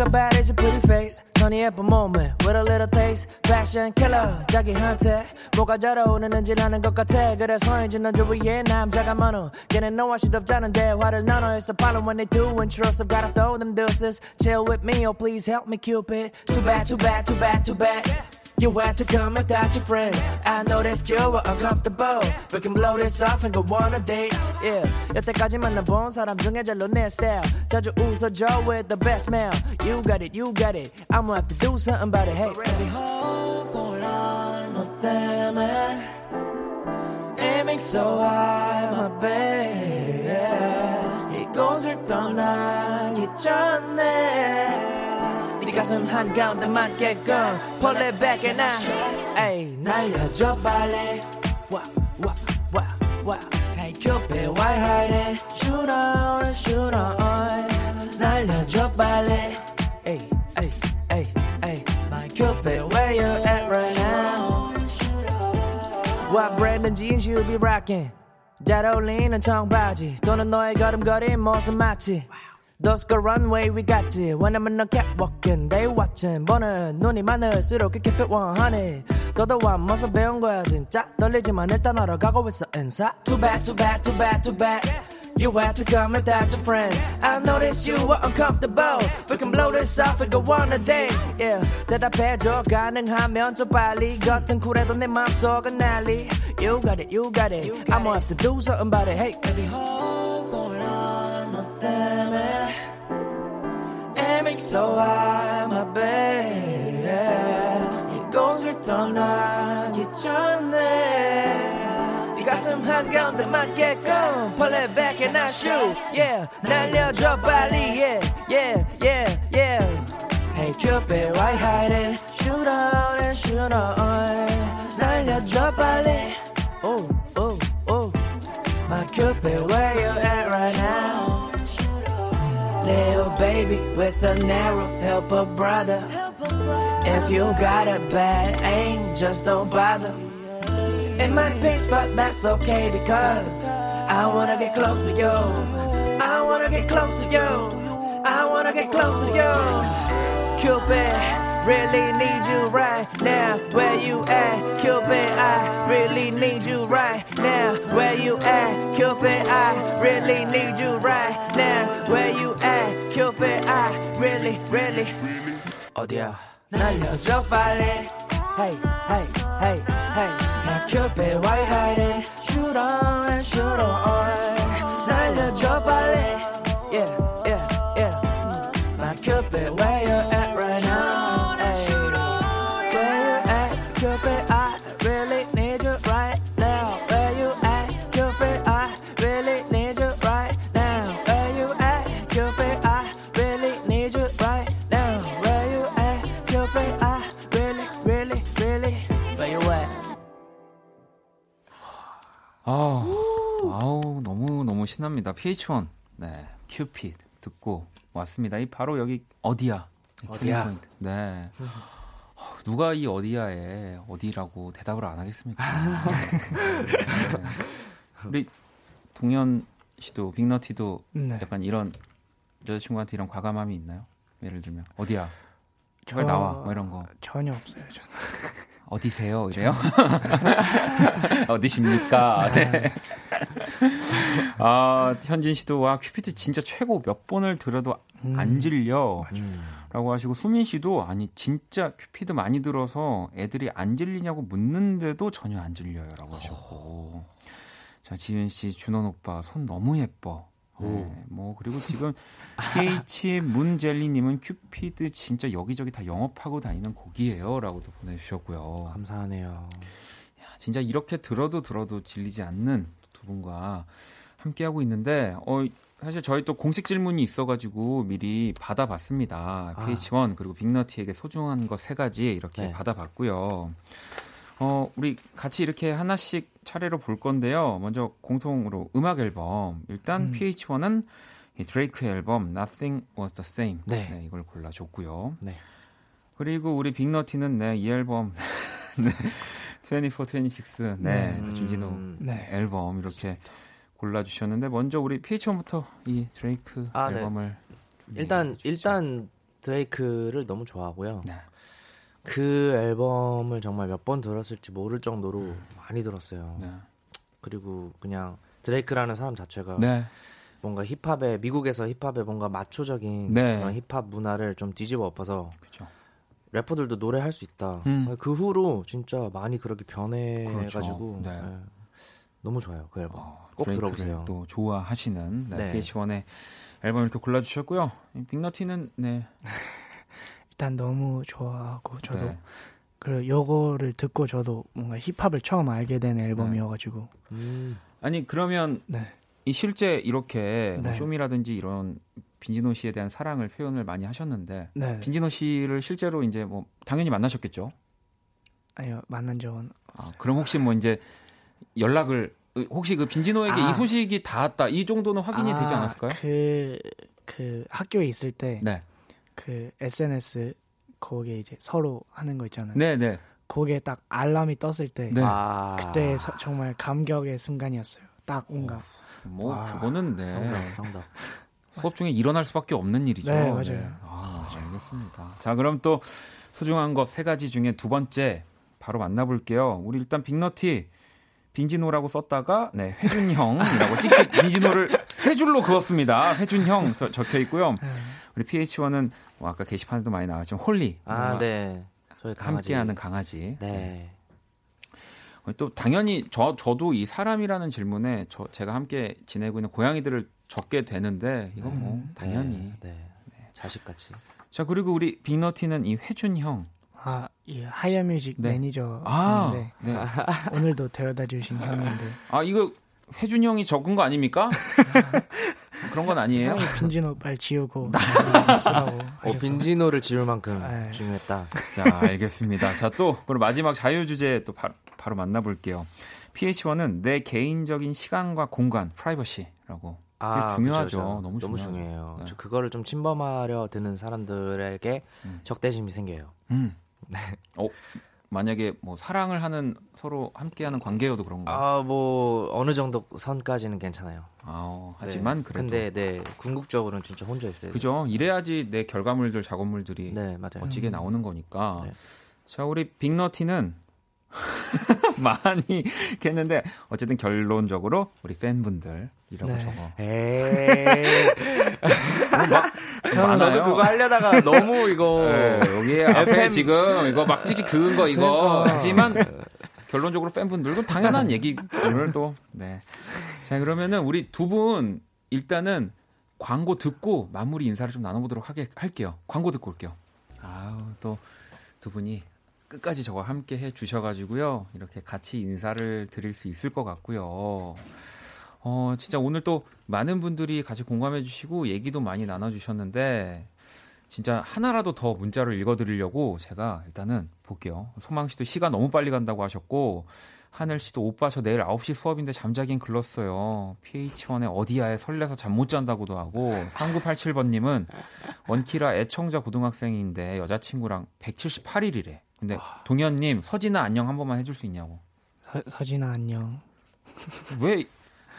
I ever think about is your pretty face. Sunny apple moment with a little taste. Fashion killer, 자기한테 뭐가 잘 어울리는지 아는 것 같아. 그래서인지 넌 주위에 남자가 많어. 걔는 너와 시덥잖은 대화를 나눠. It's a problem when they do and trust. I've gotta throw them deuces. Chill with me, oh please help me, Cupid. Too bad, too bad, too bad, too bad. You had to come without your friends. I noticed you were uncomfortable. We can blow this off and go on a date. Yeah, 여태까지 만나본 사람 중에 제일 내 style. 자주 웃어줘 with the best smile. You got it, you got it. I'ma have to do something about it. Hey. Baby, 호골아 너 때문에 Aiming so high, my baby 이곳을 떠나기 전에 네 가슴 한가운데 맞게끔 Pull it back and I Ay, 날려줘 빨리 와와와와 Hey Cupid, why hiding? Shoot on, shoot on 날려줘 빨리 Ay, ay, ay, ay My Cupid, where you at right now? What brand of jeans you be rocking? 잘 어울리는 청바지 또는 너의 걸음걸이 모습 마치 Those go runway we got you When I'm in the catwalking they watching 보는 눈이 많을수록 keep it 100 도도한 모습 배운 거야 진짜 떨리지만 일단 하러 가고 있어 인사 Too bad too bad too bad too bad You had to come without your friends. I noticed you were uncomfortable. We can blow this off and go on a date. Yeah, 대답해줘 가능하면 좀 빨리. 겉은 쿨해도 내 맘속은 난리. You got it, you got it. I'ma have to do something about it. Hey, Baby, 호골아 너 때문에 Aiming so high, my baby 이곳을 떠나기 전에 네 가슴 한가운데 맞게끔 Pull it back and I shoot. Yeah, 날려줘 빨리. Yeah, yeah, yeah, yeah. Hey Cupid, why hiding? Shoot on and shoot on 날려줘 빨리 Oh, oh, oh. My Cupid, where you at right now? Little baby with an arrow, help a brother. If you got a bad aim, just don't bother. It might pinch, but that's okay because I wanna get close to you. I wanna get close to you. I wanna get close to you. Cupid, really need you right now. Where you at? Cupid, I really need you right now. Where you at? Cupid, I really need you right now. Where you at? Cupid, I really, really. 어디야? 날려줘 빨리. Hey, hey, hey, hey. My Cupid, why hiding? Shoot on and shoot on. 신납니다. PH1, 네, 큐피드 듣고 왔습니다. 이 바로 여기 어디야? 어디야? 네. 어, 누가 이 어디야에 어디라고 대답을 안 하겠습니까? 네. 우리 동현 씨도 빅너티도 네. 약간 이런 여자친구한테 이런 과감함이 있나요? 예를 들면 어디야? 저- 잘 나와 뭐 이런 거 전혀 없어요. 저는. 어디세요? 이래요? [LAUGHS] 어디십니까? 네. [LAUGHS] 아, 현진 씨도 와 큐피드 진짜 최고 몇 번을 들어도 안 질려. 라고 하시고 수민 씨도 아니 진짜 큐피드 많이 들어서 애들이 안 질리냐고 묻는데도 전혀 안 질려요라고 하셨고 자 지은 씨 준원 오빠 손 너무 예뻐 네, 뭐 그리고 지금 PH 문젤리님은 큐피드 진짜 여기저기 다 영업하고 다니는 곡이에요라고도 보내주셨고요. 감사하네요. 진짜 이렇게 들어도 들어도 질리지 않는 두 분과 함께 하고 있는데 어 사실 저희 또 공식 질문이 있어가지고 미리 받아봤습니다. 아. PH1 그리고 빅너티에게 소중한 것 세 가지 이렇게 네. 받아봤고요. 어 우리 같이 이렇게 하나씩 차례로 볼 건데요. 먼저 공통으로 음악 앨범 일단 음. PH1은 이 드레이크의 앨범 Nothing Was the Same 네. 이걸 골라줬고요. 네. 그리고 우리 빅너티는 네, 이 앨범 [LAUGHS] 네, 24, 26 네, 네. 김진호 음, 네. 앨범 이렇게 골라주셨는데 먼저 우리 PH1부터 이 드레이크 아, 네. 앨범을 일단 얘기해 주시죠. 일단 드레이크를 너무 좋아하고요. 네. 그 앨범을 정말 몇 번 들었을지 모를 정도로 많이 들었어요. 네. 그리고 그냥 드레이크라는 사람 자체가 네. 뭔가 힙합에 미국에서 힙합에 뭔가 마초적인 네. 힙합 문화를 좀 뒤집어 엎어서 그렇죠. 래퍼들도 노래할 수 있다. 음. 그 후로 진짜 많이 그렇게 변해가지고 그렇죠. 네. 네. 너무 좋아요 그 앨범. 어, 꼭 들어보세요. 또 좋아하시는 네, 네. PH1의 앨범 이렇게 골라주셨고요. 이 빅너티는 네. [LAUGHS] 일단 너무 좋아하고 저도 네. 그리고 요거를 듣고 저도 뭔가 힙합을 처음 알게 된 앨범이어가지고 음. 아니 그러면 네. 이 실제 이렇게 뭐 네. 쇼미라든지 이런 빈지노 씨에 대한 사랑을 표현을 많이 하셨는데 네. 빈지노 씨를 실제로 이제 뭐 당연히 만나셨겠죠. 아니요 만난 적은 아, 그럼 혹시 뭐 이제 연락을 혹시 그 빈지노에게 아. 이 소식이 닿았다 이 정도는 확인이 되지 아, 않았을까요? 그, 그 학교에 있을 때 네, 그 SNS 거기에 이제 서로 하는 거 있잖아요. 네, 네. 거기에 딱 알람이 떴을 때 네. 아 그때 서- 정말 감격의 순간이었어요. 딱 뭔가 뭐 와. 그거는 네 성덕. 수업 중에 일어날 수밖에 없는 일이죠. 네, 맞아요. 아, 알겠습니다. 자, 그럼 또 소중한 것 세 가지 중에 두 번째 바로 만나볼게요. 우리 일단 빅너티 빈지노라고 썼다가 네 회준형이라고 찍찍 빈지노를 세 줄로 그었습니다. 회준형 써- 적혀 있고요. 네. 우리 PH1은 뭐 아까 게시판에도 많이 나왔지만 홀리 아 네. 저희 강아지. 함께하는 강아지. 네. 어, 또 당연히 저 저도 이 사람이라는 질문에 저 제가 함께 지내고 있는 고양이들을 적게 되는데 이건 뭐 당연히. 네. 네. 자식같이. 자 그리고 우리 빅너티는 이 회준 형. 아, 이 하이어뮤직 네. 매니저인데 아, 네. 오늘도 데려다 주신 형인데 아 이거 회준 형이 적은 거 아닙니까? [LAUGHS] 그런 건 아니에요. 빈지노 빨리 지우고 어. 빈지노를 지울 만큼 네. 중요했다. 자, 알겠습니다. 자, 또 그럼 마지막 자유 주제 또 바, 바로 만나볼게요. PH1은 내 개인적인 시간과 공간, 프라이버시라고. 그게 중요하죠. 그쵸, 그쵸. 너무 중요하죠. 중요해요. 네. 저 그거를 좀 침범하려 드는 사람들에게 음. 적대심이 생겨요. 음. 어, 만약에 뭐 사랑을 하는 서로 함께하는 관계여도 그런가? 아, 아, 뭐 어느 정도 선까지는 괜찮아요. 어, 하지만 네. 그래도 근데 네 궁극적으로는 진짜 혼자 있어요. 그죠? 이래야지 내 결과물들, 작업물들이 네 맞아요. 멋지게 나오는 거니까. 네. 자, 우리 빅너티는 [LAUGHS] 많이 했는데 어쨌든 결론적으로 우리 팬분들이라고 네. 적어. 에이, 많아요. 저도 그거 하려다가 너무 이거 네, 여기 앞에 FM. 지금 이거 막 찍찍 그은 거 이거 하지만 결론적으로 팬분들도 당연한 얘기를 또 네. 자 그러면은 우리 두 분 일단은 광고 듣고 마무리 인사를 좀 나눠보도록 하게 할게요. 광고 듣고 올게요. 아우 또 두 분이 끝까지 저와 함께 해 주셔가지고요 이렇게 같이 인사를 드릴 수 있을 것 같고요. 어 진짜 오늘 또 많은 분들이 같이 공감해 주시고 얘기도 많이 나눠 주셨는데 진짜 하나라도 더 문자를 읽어드리려고 제가 일단은 볼게요. 소망 씨도 시간 너무 빨리 간다고 하셨고 하늘 씨도 오빠 저 내일 9시 수업인데 잠자긴 글렀어요. PH1의 어디야에 설레서 잠 못 잔다고도 하고 3987번님은 원키라 애청자 고등학생인데 여자친구랑 178일이래. 근데 동현님 서진아 안녕 한 번만 해줄 수 있냐고. 서, 서진아 안녕. 왜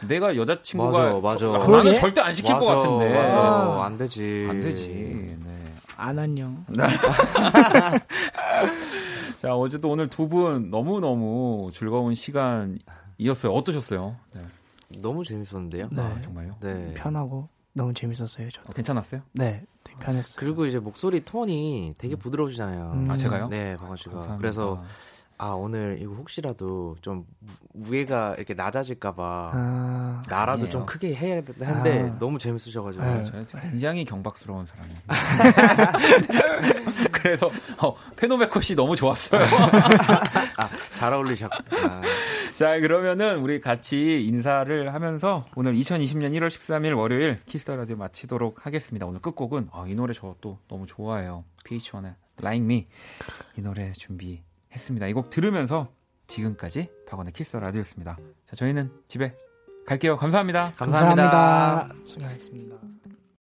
내가 여자친구가 맞아, 맞아. 나는 그러게? 절대 안 시킬 것 맞아, 같은데 맞아. 아. 안 되지. 안 되지. 네. 안 안녕. [LAUGHS] 자, 어쨌든 오늘 두 분 너무 너무 즐거운 시간이었어요. 어떠셨어요? 네. 너무 재밌었는데요. 네. 아, 정말요? 네. 편하고 너무 재밌었어요. 저도. 어, 괜찮았어요? 네, 되게 편했어요. 그리고 이제 목소리 톤이 되게 부드러우시잖아요. 음. 아 제가요? 네, 박원 씨가. 감사합니다. 그래서 아 오늘 이거 혹시라도 좀 무- 무게가 이렇게 낮아질까봐 아, 나라도 아니에요. 좀 크게 해야 되는데 아. 너무 재밌으셔가지고 네. 저는 굉장히 경박스러운 사람이에요. [LAUGHS] 그래서 어, 페노메코 씨 너무 좋았어요. [LAUGHS] 아, 잘 어울리셨구나. 자, 그러면은 우리 같이 인사를 하면서 오늘 2020년 1월 13일 월요일 Kiss the Radio 마치도록 하겠습니다. 오늘 끝곡은 아, 이 노래 저 또 너무 좋아해요. PH1의 Like Me 이 노래 준비 했습니다. 이 곡 들으면서 지금까지 박원의 Kiss the Radio였습니다. 자, 저희는 집에 갈게요. 감사합니다. 감사합니다. 감사합니다. 수고하셨습니다.